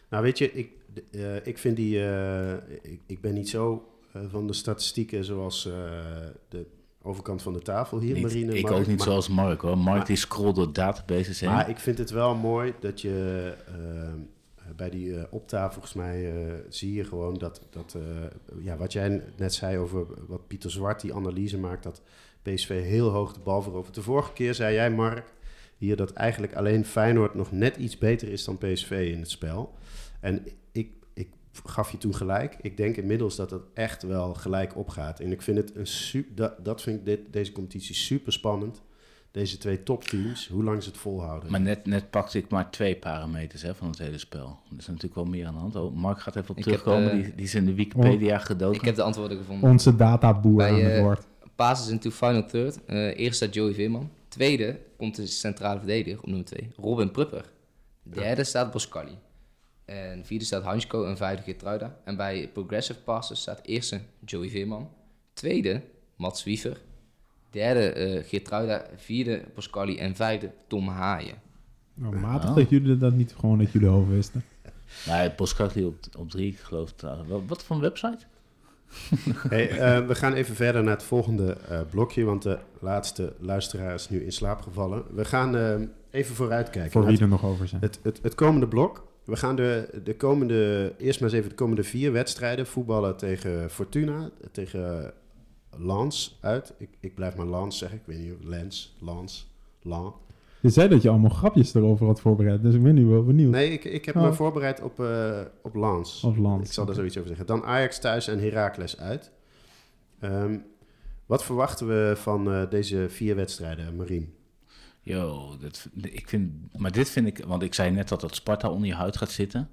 Nou, weet je, ik, eh, ik vind die... eh, ik, ik ben niet zo eh, van de statistieken zoals eh, de overkant van de tafel hier, Niet- Marine. ik Mark, ook niet maar- zoals Mark hoor. Mark maar- die scrollt door databases heen. Maar ik vind het wel mooi dat je bij die eh optafel, volgens mij, eh, zie je gewoon dat, dat eh, ja, wat jij net zei over wat Pieter Zwart die analyse maakt, dat PSV heel hoog de bal verovert. De vorige keer zei jij, Mark, hier dat eigenlijk alleen Feyenoord nog net iets beter is dan PSV in het spel. En ik, ik gaf je toen gelijk. Ik denk inmiddels dat het echt wel gelijk opgaat. En ik vind het een super, dat, dat vind ik dit, deze competitie super spannend. Deze twee topteams, hoe lang ze het volhouden. Maar net, net pakte ik maar twee parameters hè, van het hele spel. Er is natuurlijk wel meer aan de hand. Oh, Mark gaat even op Ik terugkomen. heb, eh, die, die is in de Wikipedia gedood. Ik heb de antwoorden gevonden. Onze databoer Bij, aan het eh, woord. Passes into final third. Eh eerst staat Joey Veerman. Tweede komt de centrale verdediger op nummer 2, Robin Prupper. Derde staat Boscali. En vierde staat Hansko en vijfde Geertruida. En bij progressive passes staat eerste Joey Veerman. Tweede Mats Wiever. Derde eh Geertruida. Vierde Boscali. En vijfde Tom Haaien. Nou, matig Oh. dat jullie dat niet gewoon uit jullie hoofd wisten. Nee, Boskat die op, op drie, ik geloof. het, eh, wat, wat voor een website? Hey, eh, we gaan even verder naar het volgende eh, blokje, want de laatste luisteraar is nu in slaap gevallen. We gaan eh, even vooruitkijken. Voor wie er nog over zijn. het, het, het komende blok. We gaan de, de komende, eerst maar eens even de komende vier wedstrijden voetballen tegen Fortuna, tegen Lans uit. Ik, ik blijf maar Lans zeggen, ik weet niet, Lens, Lans, Lan. Je zei dat je allemaal grapjes erover had voorbereid, dus ik ben nu wel benieuwd. Nee, ik, ik heb Oh. me voorbereid op, eh op Lans. Ik zal daar zoiets over zeggen. Dan Ajax thuis en Heracles uit. Ehm, wat verwachten we van eh, deze vier wedstrijden, Marien? Yo, dat, ik vind, maar dit vind ik, want ik zei net dat dat Sparta onder je huid gaat zitten.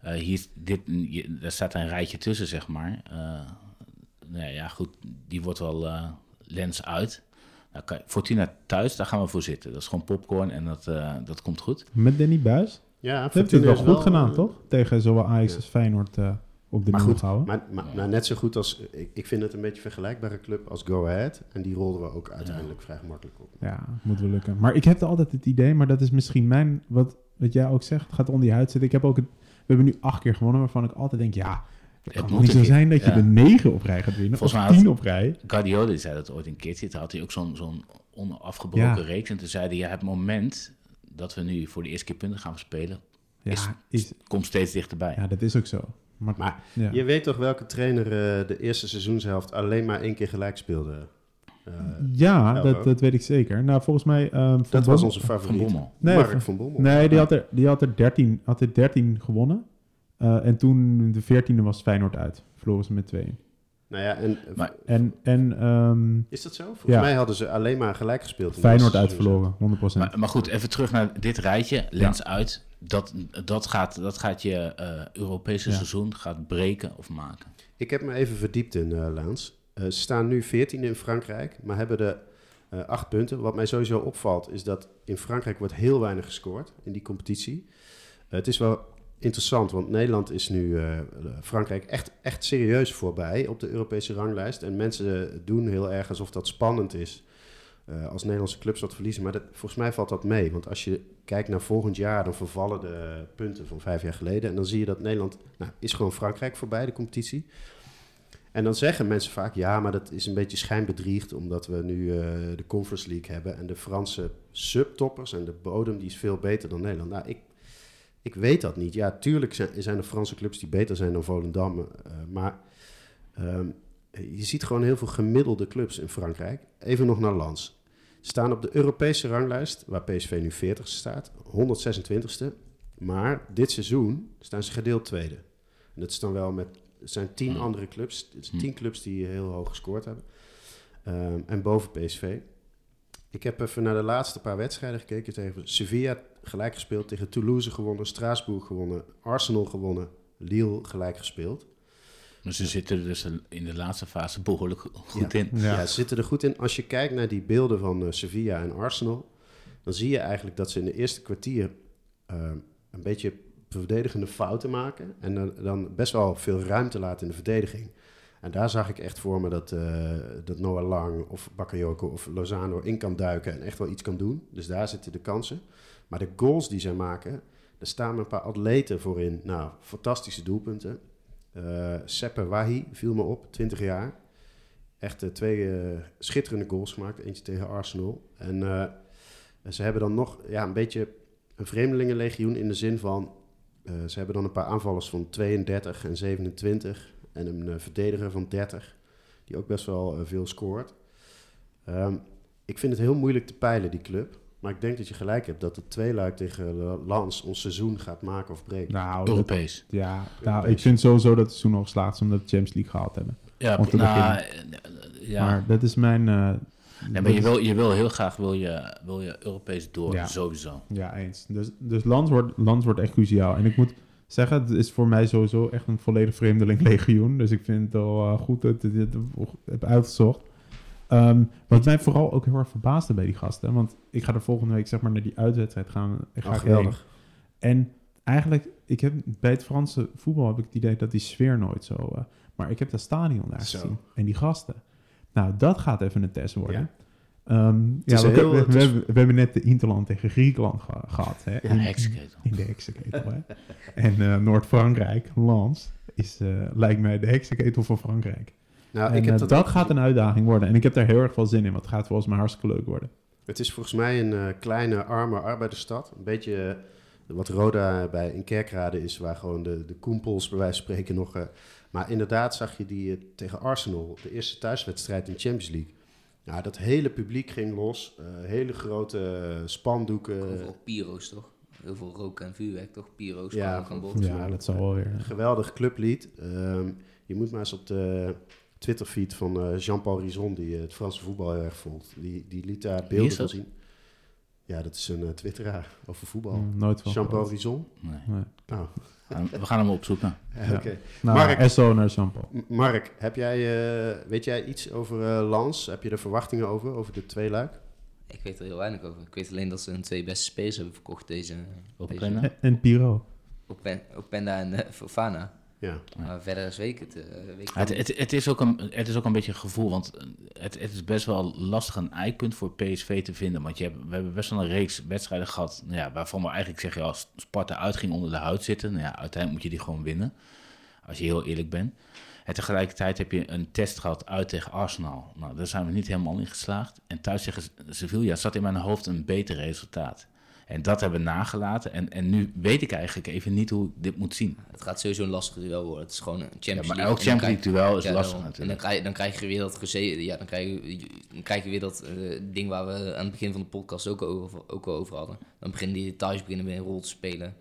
Eh, hier, dit, je, daar staat een rijtje tussen, zeg maar. Eh, nou ja, goed, die wordt wel eh, lens uit. Nou, kan- Fortuna thuis, daar gaan we voor zitten. Dat is gewoon popcorn en dat, eh, dat komt goed. Met Danny Buis? Ja, Dat heeft hij Fortuna wel is goed gedaan, eh, toch? Tegen zowel Ajax ja. als Feyenoord eh, op de Maar goed, houden. maar, maar nou, net zo goed als... Ik, ik vind het een beetje vergelijkbare club als Go Ahead. En die rolden we ook uiteindelijk vrij gemakkelijk op. Ja, moet wel lukken. Maar ik heb altijd het idee, maar dat is misschien mijn... Wat, wat jij ook zegt, het gaat onder je huid zitten. Ik heb ook het... We hebben nu acht keer gewonnen, waarvan ik altijd denk... Ja, het kan moet niet zo keer- zijn dat je de negen op rij gaat winnen. Volgens of mij tien op rij. Guardiola zei dat ooit een keertje. Toen had hij ook zo'n zo'n onafgebroken Ja. reeks. En toen zei hij, ja, het moment dat we nu voor de eerste keer punten gaan verspelen... Is- Ja, is, komt steeds dichterbij. ja, dat is ook zo. Maar, Maar ja. je weet toch welke trainer eh, de eerste seizoenshelft alleen maar één keer gelijk speelde? Eh, ja, dat, dat weet ik zeker. Nou, volgens mij... ehm, Van dat was Bommel- onze Van favoriet. Bommel. Nee, Mark van- van Bommel. Nee, die had er, die had er, 13, had er 13 gewonnen. Eh, en toen de 14e was Feyenoord uit. Verloren ze met 2 Nou ja, en Maar- En, en ehm, is dat zo? Volgens Ja. mij hadden ze alleen maar gelijk gespeeld. Feyenoord uit verloren, 100%. Maar, maar goed, even terug naar dit rijtje. Lens uit. Dat, dat, gaat, dat gaat je eh, Europese Ja. seizoen gaat breken of maken. Ik heb me even verdiept in uh, Laans. Eh, ze staan nu 14 in Frankrijk, maar hebben de eh, acht punten. Wat mij sowieso opvalt, is dat in Frankrijk wordt heel weinig gescoord in die competitie. Het is wel interessant, want Nederland is nu eh, Frankrijk echt, echt serieus voorbij op de Europese ranglijst. En mensen doen heel erg alsof dat spannend is eh, als Nederlandse clubs wat verliezen. Maar dat, volgens mij valt dat mee, want als je kijkt naar volgend jaar, dan vervallen de punten van vijf jaar geleden. En dan zie je dat Nederland, nou, is gewoon Frankrijk voorbij, de competitie. En dan zeggen mensen vaak, ja, maar dat is een beetje schijnbedriegt, omdat we nu uh, de Conference League hebben en de Franse subtoppers en de bodem die is veel beter dan Nederland. Nou, ik, ik weet dat niet. Ja, tuurlijk zijn, er Franse clubs die beter zijn dan Volendam, uh, maar um, je ziet gewoon heel veel gemiddelde clubs in Frankrijk. Even nog naar Lans. Staan op de Europese ranglijst, waar PSV nu 40 staat, 126ste. Maar dit seizoen staan ze gedeeld tweede. En dat is dan wel met zijn tien andere clubs. Het zijn tien clubs die heel hoog gescoord hebben. Um, en boven PSV. Ik heb even naar de laatste paar wedstrijden gekeken. Tegen Sevilla gelijk gespeeld, tegen Toulouse gewonnen, Straatsburg gewonnen, Arsenal gewonnen, Lille gelijk gespeeld. Maar ze zitten er dus in de laatste fase behoorlijk goed Ja. in. Ja. Ja. ze zitten er goed in. Als je kijkt naar die beelden van eh, Sevilla en Arsenal, dan zie je eigenlijk dat ze in de eerste kwartier eh, een beetje verdedigende fouten maken. En dan, dan best wel veel ruimte laten in de verdediging. En daar zag ik echt voor me dat, eh, dat Noah Lang of Bakayoko of Lozano in kan duiken en echt wel iets kan doen. Dus daar zitten de kansen. Maar de goals die zij maken, daar staan een paar atleten voor in. Nou, fantastische doelpunten. Eh Seppe Wahi viel me op, 20 jaar. Echt eh, twee eh, schitterende goals gemaakt. Eentje tegen Arsenal. En ze hebben dan nog ja, een beetje een vreemdelingenlegioen in de zin van... ze hebben dan een paar aanvallers van 32 en 27 en een verdediger van 30, die ook best wel veel scoort. Ehm, ik vind het heel moeilijk te peilen, die club. Maar ik denk dat je gelijk hebt dat het tweeluik tegen eh, Lans ons seizoen gaat maken of breken. Nou, dat- Europees. ja, nou, Europees. ik vind sowieso dat het seizoen nog slaagt omdat we de Champions League gehaald hebben. Ja, Om te nou, eh, ja. Maar dat is mijn... eh, Nee, maar dat je wil, je wil heel graag wil je, wil je Europees door, Ja. sowieso. Ja, eens. Dus, dus Lans, wordt, Lans wordt echt cruciaal. En ik moet zeggen, het is voor mij sowieso echt een volledig vreemdeling legioen. Dus ik vind het wel eh, goed dat ik dit heb uitgezocht. Ehm, wat mij vooral ook heel erg verbaasde bij die gasten. Want ik ga er volgende week zeg maar naar die uitwedstrijd gaan. Ik ga geweldig. En eigenlijk, ik heb, bij het Franse voetbal heb ik het idee dat die sfeer nooit zo... eh, maar ik heb dat stadion daar Zo. gezien. En die gasten. Nou, dat gaat even een test worden. Ja. Ehm, ja, we, heel- we- het we is- hebben, we hebben net de Interland tegen Griekenland ge- gehad. Hè? In- heksenketel. in de heksenketel. Hè? En eh, Noord-Frankrijk, Lens, is, eh, lijkt mij de heksenketel van Frankrijk. Nou, en ik heb eh, dat, dat ook gaat een uitdaging worden. En ik heb daar heel erg veel zin in, want het gaat volgens mij hartstikke leuk worden. Het is volgens mij een eh, kleine, arme arbeidersstad. Een beetje eh, wat Roda bij in Kerkrade is, waar gewoon de, de koempels bij wijze van spreken nog... eh, maar inderdaad zag je die tegen Arsenal, de eerste thuiswedstrijd in de Champions League. Ja, dat hele publiek ging los. eh, hele grote spandoeken. Overal pyro's toch? Heel veel rook en vuurwerk toch? Pyro's Ja, van. Ja, dat zal wel weer. Een geweldig clublied. Ehm, je moet maar eens op de Twitterfeed van eh, Jean-Paul Rison, die eh, het Franse voetbal heel erg volgt. Die, die liet daar beelden van zien. Ja, dat is een eh, twitteraar over voetbal. Mm, nooit van Jean-Paul. Rison? Nee. Nee. Oh, We gaan hem opzoeken. Ja. oké. Nou, Mark. SO naar Jean-Paul. Mark, heb jij, eh, weet jij iets over eh Lans? Heb je er verwachtingen over, over de twee luik? Ik weet er heel weinig over. Ik weet alleen dat ze hun twee beste spelers hebben verkocht deze... Op deze? En, Piro. Open- Openda en uh, Fofana. Ja. Maar verder is weet ik het. eh, weet Het, het, het, is ook een, het is ook een beetje een gevoel, want het, het is best wel lastig een eikpunt voor PSV te vinden. Want je hebt, we hebben best wel een reeks wedstrijden gehad nou ja, waarvan we eigenlijk zeggen, ja, als Sparta uitging onder de huid zitten, nou ja, uiteindelijk moet je die gewoon winnen, als je heel eerlijk bent. En tegelijkertijd heb je een test gehad uit tegen Arsenal. Nou, daar zijn we niet helemaal in geslaagd. En thuis tegen Sevilla zat in mijn hoofd een beter resultaat. En dat hebben we nagelaten. En, en nu weet ik eigenlijk even niet hoe ik dit moet zien. Het gaat sowieso een lastig duel worden. Het is gewoon een Champions Ja, maar elk En dan Champions League duel is Ja, lastig daarom. En dan natuurlijk. krijg, je, dan krijg je weer dat gezeten. Ja, dan krijg je, dan krijg je weer dat eh, ding waar we aan het begin van de podcast ook, over, ook al over hadden. Dan beginnen die details beginnen weer een rol te spelen.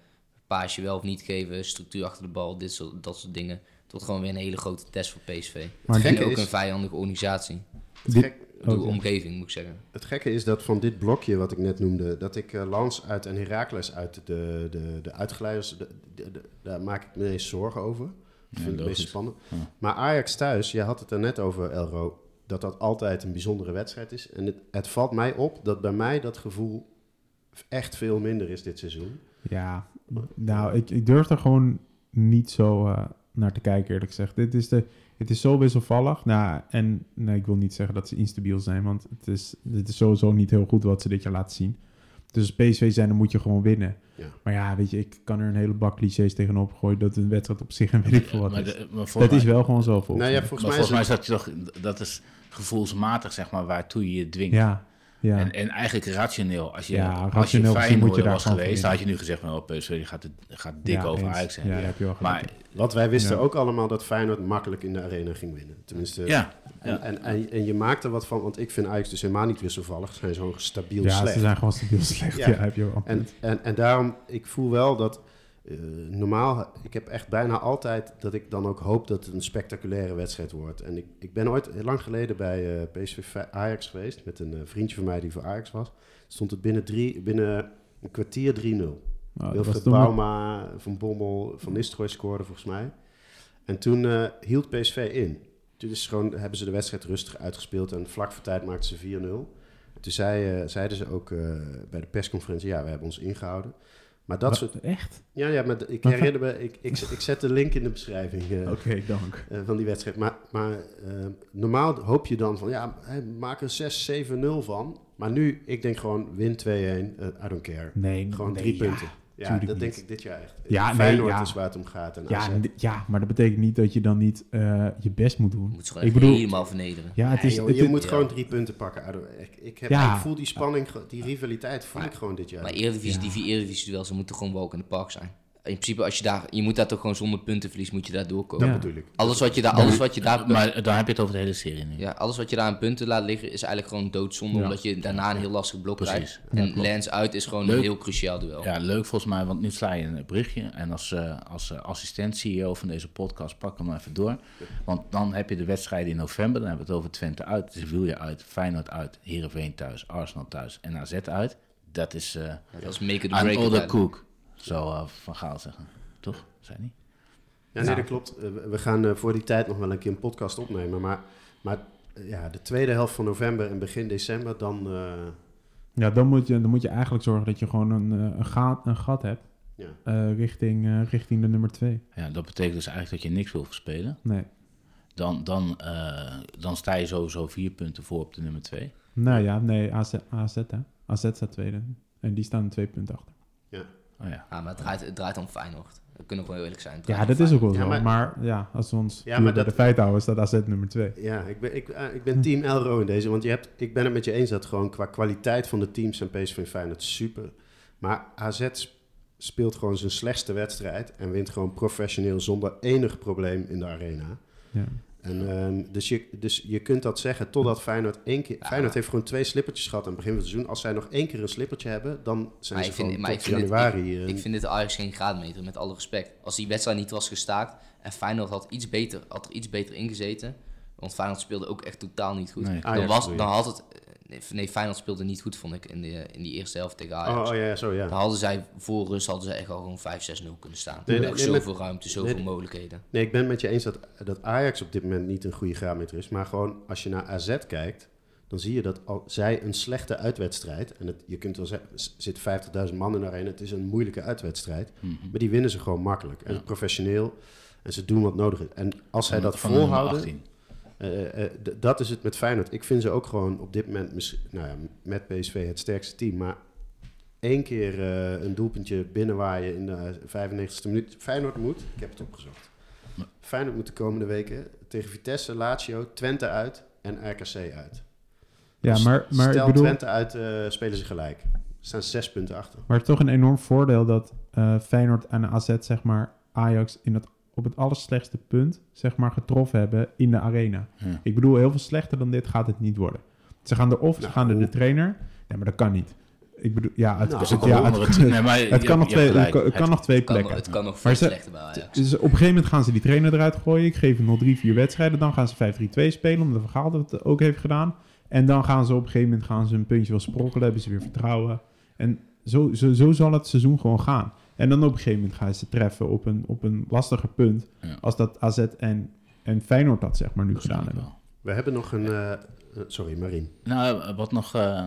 Paasje wel of niet geven, structuur achter de bal, dit soort, dat soort dingen. Het wordt gewoon weer een hele grote test voor PSV. Maar en gekke ook is- een vijandige organisatie. Het, gek- De omgeving, moet ik zeggen. het gekke is dat van dit blokje wat ik net noemde, dat ik eh, Lans uit en Heracles uit de, de, de uitgeleiders, de, de- de- daar maak ik me eens zorgen over. Dat Ja, vind ik het meest logisch. spannend. Ja. Maar Ajax thuis, je had het er net over, Elro, dat dat altijd een bijzondere wedstrijd is. En het, het valt mij op dat bij mij dat gevoel echt veel minder is dit seizoen. Ja, nou, ik, ik durf er gewoon niet zo eh, naar te kijken, eerlijk gezegd. Dit is de, het is zo wisselvallig. Nou, en nee, ik wil niet zeggen dat ze instabiel zijn, want het is, het is sowieso niet heel goed wat ze dit jaar laten zien. Dus als PSV zijn, dan moet je gewoon winnen. Ja. Maar ja, weet je, ik kan er een hele bak clichés tegenop gooien dat een wedstrijd op zich en weet ik veel wat Maar is. de- maar volgens Dat is wel gewoon zo volgens nou ja, mij. volgens maar mij volgens is mij is dat toch, dat is gevoelsmatig, zeg maar, waartoe je je dwingt. Ja, ja. En, en eigenlijk rationeel. Als je, Ja, als rationeel je gezien moet je Feyenoord daar was geweest, dan had je nu gezegd, van, oh, PSV die gaat, het, gaat dik Ja, over. Ajax heen. Ja, heb je wel gelijk maar want wij wisten Ja. ook allemaal dat Feyenoord makkelijk in de arena ging winnen. Tenminste, ja, En, ja. en, en, en je maakt er wat van, want ik vind Ajax dus helemaal niet wisselvallig. Ze zijn zo stabiel Ja, slecht. ze zijn gewoon stabiel slecht. Ja. Ja, heb je wel. En, en, en daarom, ik voel wel dat eh, normaal, ik heb echt bijna altijd dat ik dan ook hoop dat het een spectaculaire wedstrijd wordt. En ik, ik ben ooit heel lang geleden bij eh, PSV Ajax geweest met een eh, vriendje van mij die voor Ajax was. Stond het binnen, drie, binnen een kwartier 3-0. Nou, dat was Wilfred Bauma, Van Bommel, Van Nistelrooy scoorde volgens mij. En toen hield PSV in. Toen is gewoon, hebben ze de wedstrijd rustig uitgespeeld en vlak voor tijd maakten ze 4-0. Toen zei, zeiden ze ook bij de persconferentie, ja, we hebben ons ingehouden. Maar dat Wat? soort... Echt? Ja, ja, maar ik herinner me, ik, ik, ik zet de link in de beschrijving eh, Oké, dank. eh, van die wedstrijd. Maar, maar eh, normaal hoop je dan van, ja, maak er 6-7-0 van. Maar nu, ik denk gewoon, win 2-1, eh, I don't care. Nee, Gewoon nee, drie punten. Ja, tuurlijk dat denk ik dit jaar echt. Ja, nee, Feyenoord ja. is waar het om gaat. En Ja, ja, maar dat betekent niet dat je dan niet eh, je best moet doen. Je moet ze gewoon Ik bedoel- helemaal vernederen. Ja, het Nee, is... joh, het je moet ja. gewoon drie punten pakken. Ado. Ik, ik, heb, Ja. ik voel die spanning, die rivaliteit voel ik gewoon dit jaar. Maar Eredivisie, Ja. die vier Eredivisie-duels, ze moeten gewoon wel ook in de park zijn. In principe, als je daar, je moet daar toch gewoon zonder puntenverlies, moet je daar doorkomen. dat Ja. bedoel ik. Alles wat je daar, alles wat je daar, Maar dan heb je het over de hele serie nu. ja, alles wat je daar aan punten laat liggen, is eigenlijk gewoon doodzonde, Ja. omdat je daarna een heel lastig blok Precies. krijgt. En. Lens uit is gewoon Leuk. een heel cruciaal duel. Ja, leuk volgens mij, want nu sla je een berichtje. En als, eh, als eh, assistent-CEO van deze podcast, pak hem even door. Want dan heb je de wedstrijden in november. Dan hebben we het over Twente uit, Sevilla uit, Feyenoord uit, Heerenveen thuis, Arsenal thuis en AZ uit. Dat is eh Dat is make it break it. the eigenlijk. cook, zou eh, Van Gaal zeggen. Toch? Zei niet? Ja, nee, dat klopt. Eh, we- gaan eh, voor die tijd nog wel een keer een podcast opnemen. Maar, maar ja, de tweede helft van november en begin december, dan... eh, Ja, dan moet, je, dan moet je eigenlijk zorgen dat je gewoon een, eh, een, gat, een gat hebt ja. eh, richting, eh, richting de nummer 2. Ja, dat betekent dus eigenlijk dat je niks wil verspelen. Nee. Dan, dan, eh, dan sta je sowieso vier punten voor op de nummer twee. Nou ja, nee, AZ, AZ hè. AZ staat tweede. En die staan twee punten achter. Oh ja. Ja, maar het draait, het draait om Feyenoord. We kunnen gewoon heel eerlijk zijn. Ja, dat is ook wel Ja, zo. maar- Maar, ja, als we ons Ja, maar bij dat- de feiten houden, staat AZ nummer 2. Ja, ik ben, ik, eh, ik ben team Elro in deze. Want je hebt, ik ben het met je eens dat gewoon qua kwaliteit van de teams en PSV en Feyenoord super. Maar AZ sp- speelt gewoon zijn slechtste wedstrijd en wint gewoon professioneel zonder enig probleem in de arena. Ja. En, ehm, dus, je, dus je kunt dat zeggen totdat Feyenoord één keer... Ja. Feyenoord heeft gewoon twee slippertjes gehad aan het begin van het seizoen. Als zij nog één keer een slippertje hebben, dan zijn Maar ze vind, maar ik dit, januari... ik, eh, ik vind dit Ajax geen graadmeter, met alle respect. Als die wedstrijd niet was gestaakt en Feyenoord had, iets beter, had er iets beter ingezeten, want Feyenoord speelde ook echt totaal niet goed. Nee. dan, was, dan had het... nee, Feyenoord speelde niet goed, vond ik, in, de, in die eerste helft tegen Ajax. oh, oh ja, zo ja. Dan hadden zij voor rust hadden ze echt al gewoon 5-6-0 kunnen staan. Nee, Nee, nee, ook nee, zoveel ruimte, zoveel nee, mogelijkheden. Nee, ik ben het met je eens dat, dat Ajax op dit moment niet een goede graadmeter is. Maar gewoon als je naar AZ kijkt, dan zie je dat al zij een slechte uitwedstrijd. En het, je kunt wel zeggen, er zit 50.000 man in de arena. Het is een moeilijke uitwedstrijd. Mhm. Maar die winnen ze gewoon makkelijk. En Ja. professioneel. En ze doen wat nodig is. En als zij dat volhouden, 18. d- dat is het met Feyenoord. Ik vind ze ook gewoon op dit moment, nou ja, met PSV het sterkste team. Maar één keer eh, een doelpuntje binnenwaaien in de 95ste minuut. Feyenoord moet, ik heb het opgezocht. Feyenoord moet de komende weken tegen Vitesse, Lazio, Twente uit en RKC uit. Ja, Dus maar, maar stel ik bedoel, Twente uit, eh, spelen ze gelijk. Er staan zes punten achter. maar het is toch een enorm voordeel dat eh, Feyenoord en AZ, zeg maar, Ajax in het, op het allerslechtste punt, zeg maar, getroffen hebben in de arena. Ja. Ik bedoel, heel veel slechter dan dit gaat het niet worden. Ze gaan er of, ze Nou, gaan er de trainer. Nee, maar dat kan niet. Ik bedoel, ja, het, Nou, het, ja, het, nee, maar je- het je kan nog twee, het kan, nog twee kan, plekken. het kan nog veel slechter. Dus op een gegeven moment gaan ze die trainer eruit gooien. Ik geef hem nog drie, vier wedstrijden. Dan gaan ze 5-3-2 spelen, omdat Van Gaal dat ook heeft gedaan. En dan gaan ze op een gegeven moment gaan ze een puntje wel sprokkelen. Hebben ze weer vertrouwen. En zo, zo, zo zal het seizoen gewoon gaan. En dan op een gegeven moment gaan ze treffen op een, op een lastiger punt. Ja. Als dat AZ en, en Feyenoord dat zeg maar nu gedaan Waarschijnlijk hebben. wel. We hebben nog een... eh, eh, sorry, Marien. Nou, wat nog. eh,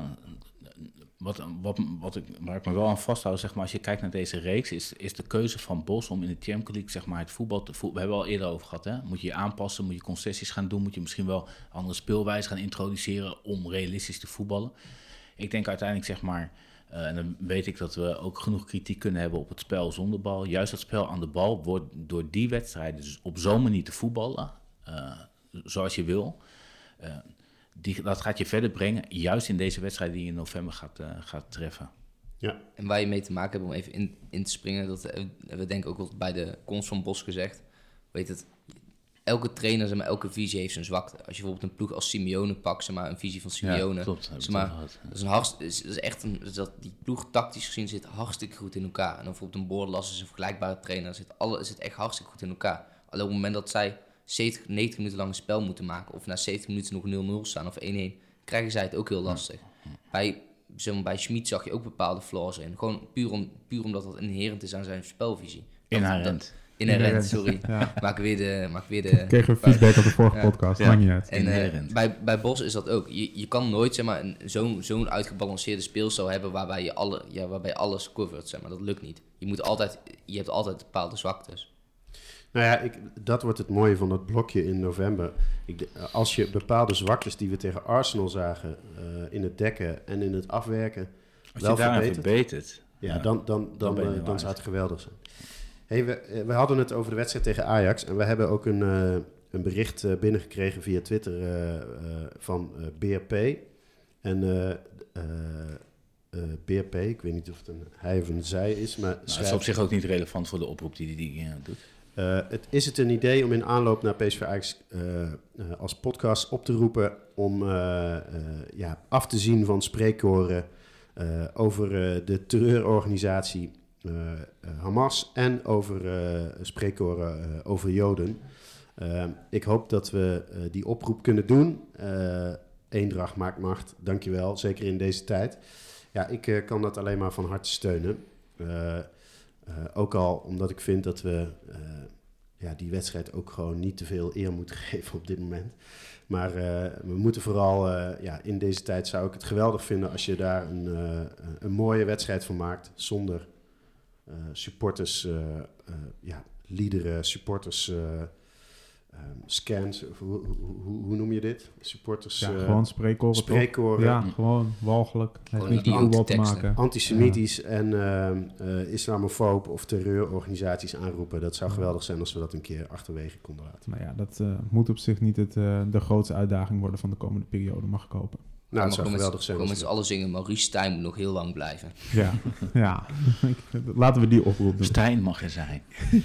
wat, wat, wat ik, waar ik me wel aan vasthoud, zeg maar, als je kijkt naar deze reeks, is, is de keuze van Bos om in de Champions League, zeg maar, het voetbal te voetballen. We hebben al eerder over gehad, hè? Moet je je aanpassen, moet je concessies gaan doen, moet je misschien wel andere speelwijze gaan introduceren om realistisch te voetballen. Ik denk uiteindelijk, zeg maar, en dan weet ik dat we ook genoeg kritiek kunnen hebben op het spel zonder bal. Juist dat spel aan de bal wordt door die wedstrijden dus op zo'n manier te voetballen, eh, zoals je wil. eh, die, dat gaat je verder brengen, juist in deze wedstrijd die je in november gaat, eh, gaat treffen. Ja, En waar je mee te maken hebt om even in, in te springen, dat hebben we denk ik ook wel bij de komst van Bos gezegd. Weet het, elke trainer, zeg maar, elke visie heeft zijn zwakte. Als je bijvoorbeeld een ploeg als Simeone pakt, zeg maar, een visie van Simeone. Ja, klopt. Zeg maar. Dat is, een hartst, is, is echt een, dat, die ploeg tactisch gezien zit hartstikke goed in elkaar. En dan bijvoorbeeld een Bordelas is een vergelijkbare trainer. Zit alle, zit echt hartstikke goed in elkaar. Alleen op het moment dat zij 70, 90 minuten lang een spel moeten maken, of na 70 minuten nog 0-0 staan of 1-1, krijgen zij het ook heel lastig. Bij, zeg maar, bij Schmid zag je ook bepaalde flaws in. Gewoon puur, om, puur omdat dat inherent is aan zijn spelvisie. Dat- Inherent. dat- inherent, sorry. Ja. Maak weer de... Maak weer de Kregen we feedback op de vorige Ja. podcast. Ja. Maakt niet uit. en eh, bij, bij Bos is dat ook. Je, je kan nooit zeg maar, een- zo'n zo'n uitgebalanceerde speelstijl hebben waarbij je, alle, ja, waarbij alles covert. Zeg maar. Dat lukt niet. Je, moet altijd, je hebt altijd bepaalde zwaktes. Nou ja, ik, dat wordt het mooie van dat blokje in november. Ik, als je bepaalde zwaktes die we tegen Arsenal zagen eh, in het dekken en in het afwerken Als wel je daaraan verbetert, verbetert. ja, Ja, dan, dan, dan, eh, er dan waard. zou het geweldig zijn. Hey, we, eh, we hadden het over de wedstrijd tegen Ajax en we hebben ook een, eh, een bericht eh, binnengekregen via Twitter van BRP. En BRP, ik weet niet of het een hij of een zij is, maar Nou, dat is op zich ook niet relevant voor de oproep die hij die, doet. het, is het een idee om in aanloop naar PSV Ajax als podcast op te roepen om ja, af te zien van spreekkoren over de terreurorganisatie Hamas en over eh spreekkoren eh, over Joden. Eh, ik hoop dat we eh, die oproep kunnen doen. Eh Eendracht maakt macht, dankjewel, zeker in deze tijd. Ja, ik eh, kan dat alleen maar van harte steunen. Eh, eh, ook al omdat ik vind dat we eh, ja, die wedstrijd ook gewoon niet te veel eer moeten geven op dit moment. Maar eh, we moeten vooral, eh, ja, in deze tijd zou ik het geweldig vinden als je daar een, eh, een mooie wedstrijd van maakt. Zonder eh, supporters, eh, eh, ja, liederen, supporters, eh, ehm, scans. of Hoe, hoe, hoe, hoe noem je dit? Supporters, Ja, eh, gewoon spreekkoren. spreekkoren. Ja, gewoon walgelijk. Gewoon niks die te maken. antisemitisch en ehm, eh, islamofoob of terreurorganisaties aanroepen. Dat zou geweldig zijn als we dat een keer achterwege konden laten. Nou ja, dat eh, moet op zich niet het, eh, de grootste uitdaging worden van de komende periode, mag ik hopen. Nou, het zou geweldig zijn. Als met we- z'n allen zingen, Maurice Stijn moet nog heel lang blijven. Ja, ja. Laten we die oproep doen. Stijn mag er zijn.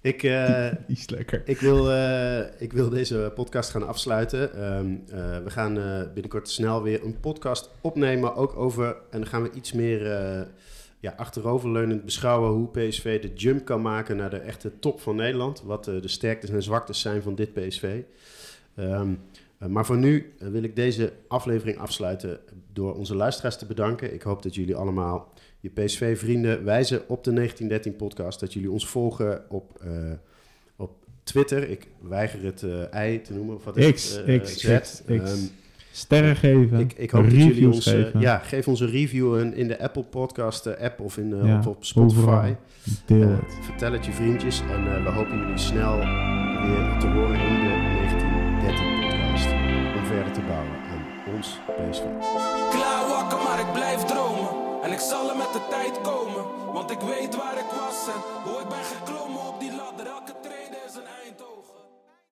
Ik, eh, lekker. ik, wil, eh, ik wil deze podcast gaan afsluiten. Ehm, eh, we gaan eh, binnenkort snel weer een podcast opnemen. Ook over, en dan gaan we iets meer eh, ja, achteroverleunend beschouwen hoe PSV de jump kan maken naar de echte top van Nederland. Wat de sterktes en zwaktes zijn van dit PSV. Ehm, eh, maar voor nu eh, wil ik deze aflevering afsluiten door onze luisteraars te bedanken. Ik hoop dat jullie allemaal je PSV-vrienden wijzen op de 1913-podcast. Dat jullie ons volgen op, eh, op Twitter. Ik weiger het eh I te noemen. Of wat is X, het? Eh, X, Z. X, X. Ehm, Sterren geven. ik, ik hoop dat jullie ons... eh, geven. ja, geef ons een review in, in de Apple Podcast eh, app of in, eh, Ja, op Spotify. Deel Eh, het. vertel het je vriendjes en eh, we hopen jullie snel weer te horen Klaar wakker, maar ik blijf dromen. En ik zal er met de tijd komen. Want ik weet waar ik was en hoe ik ben die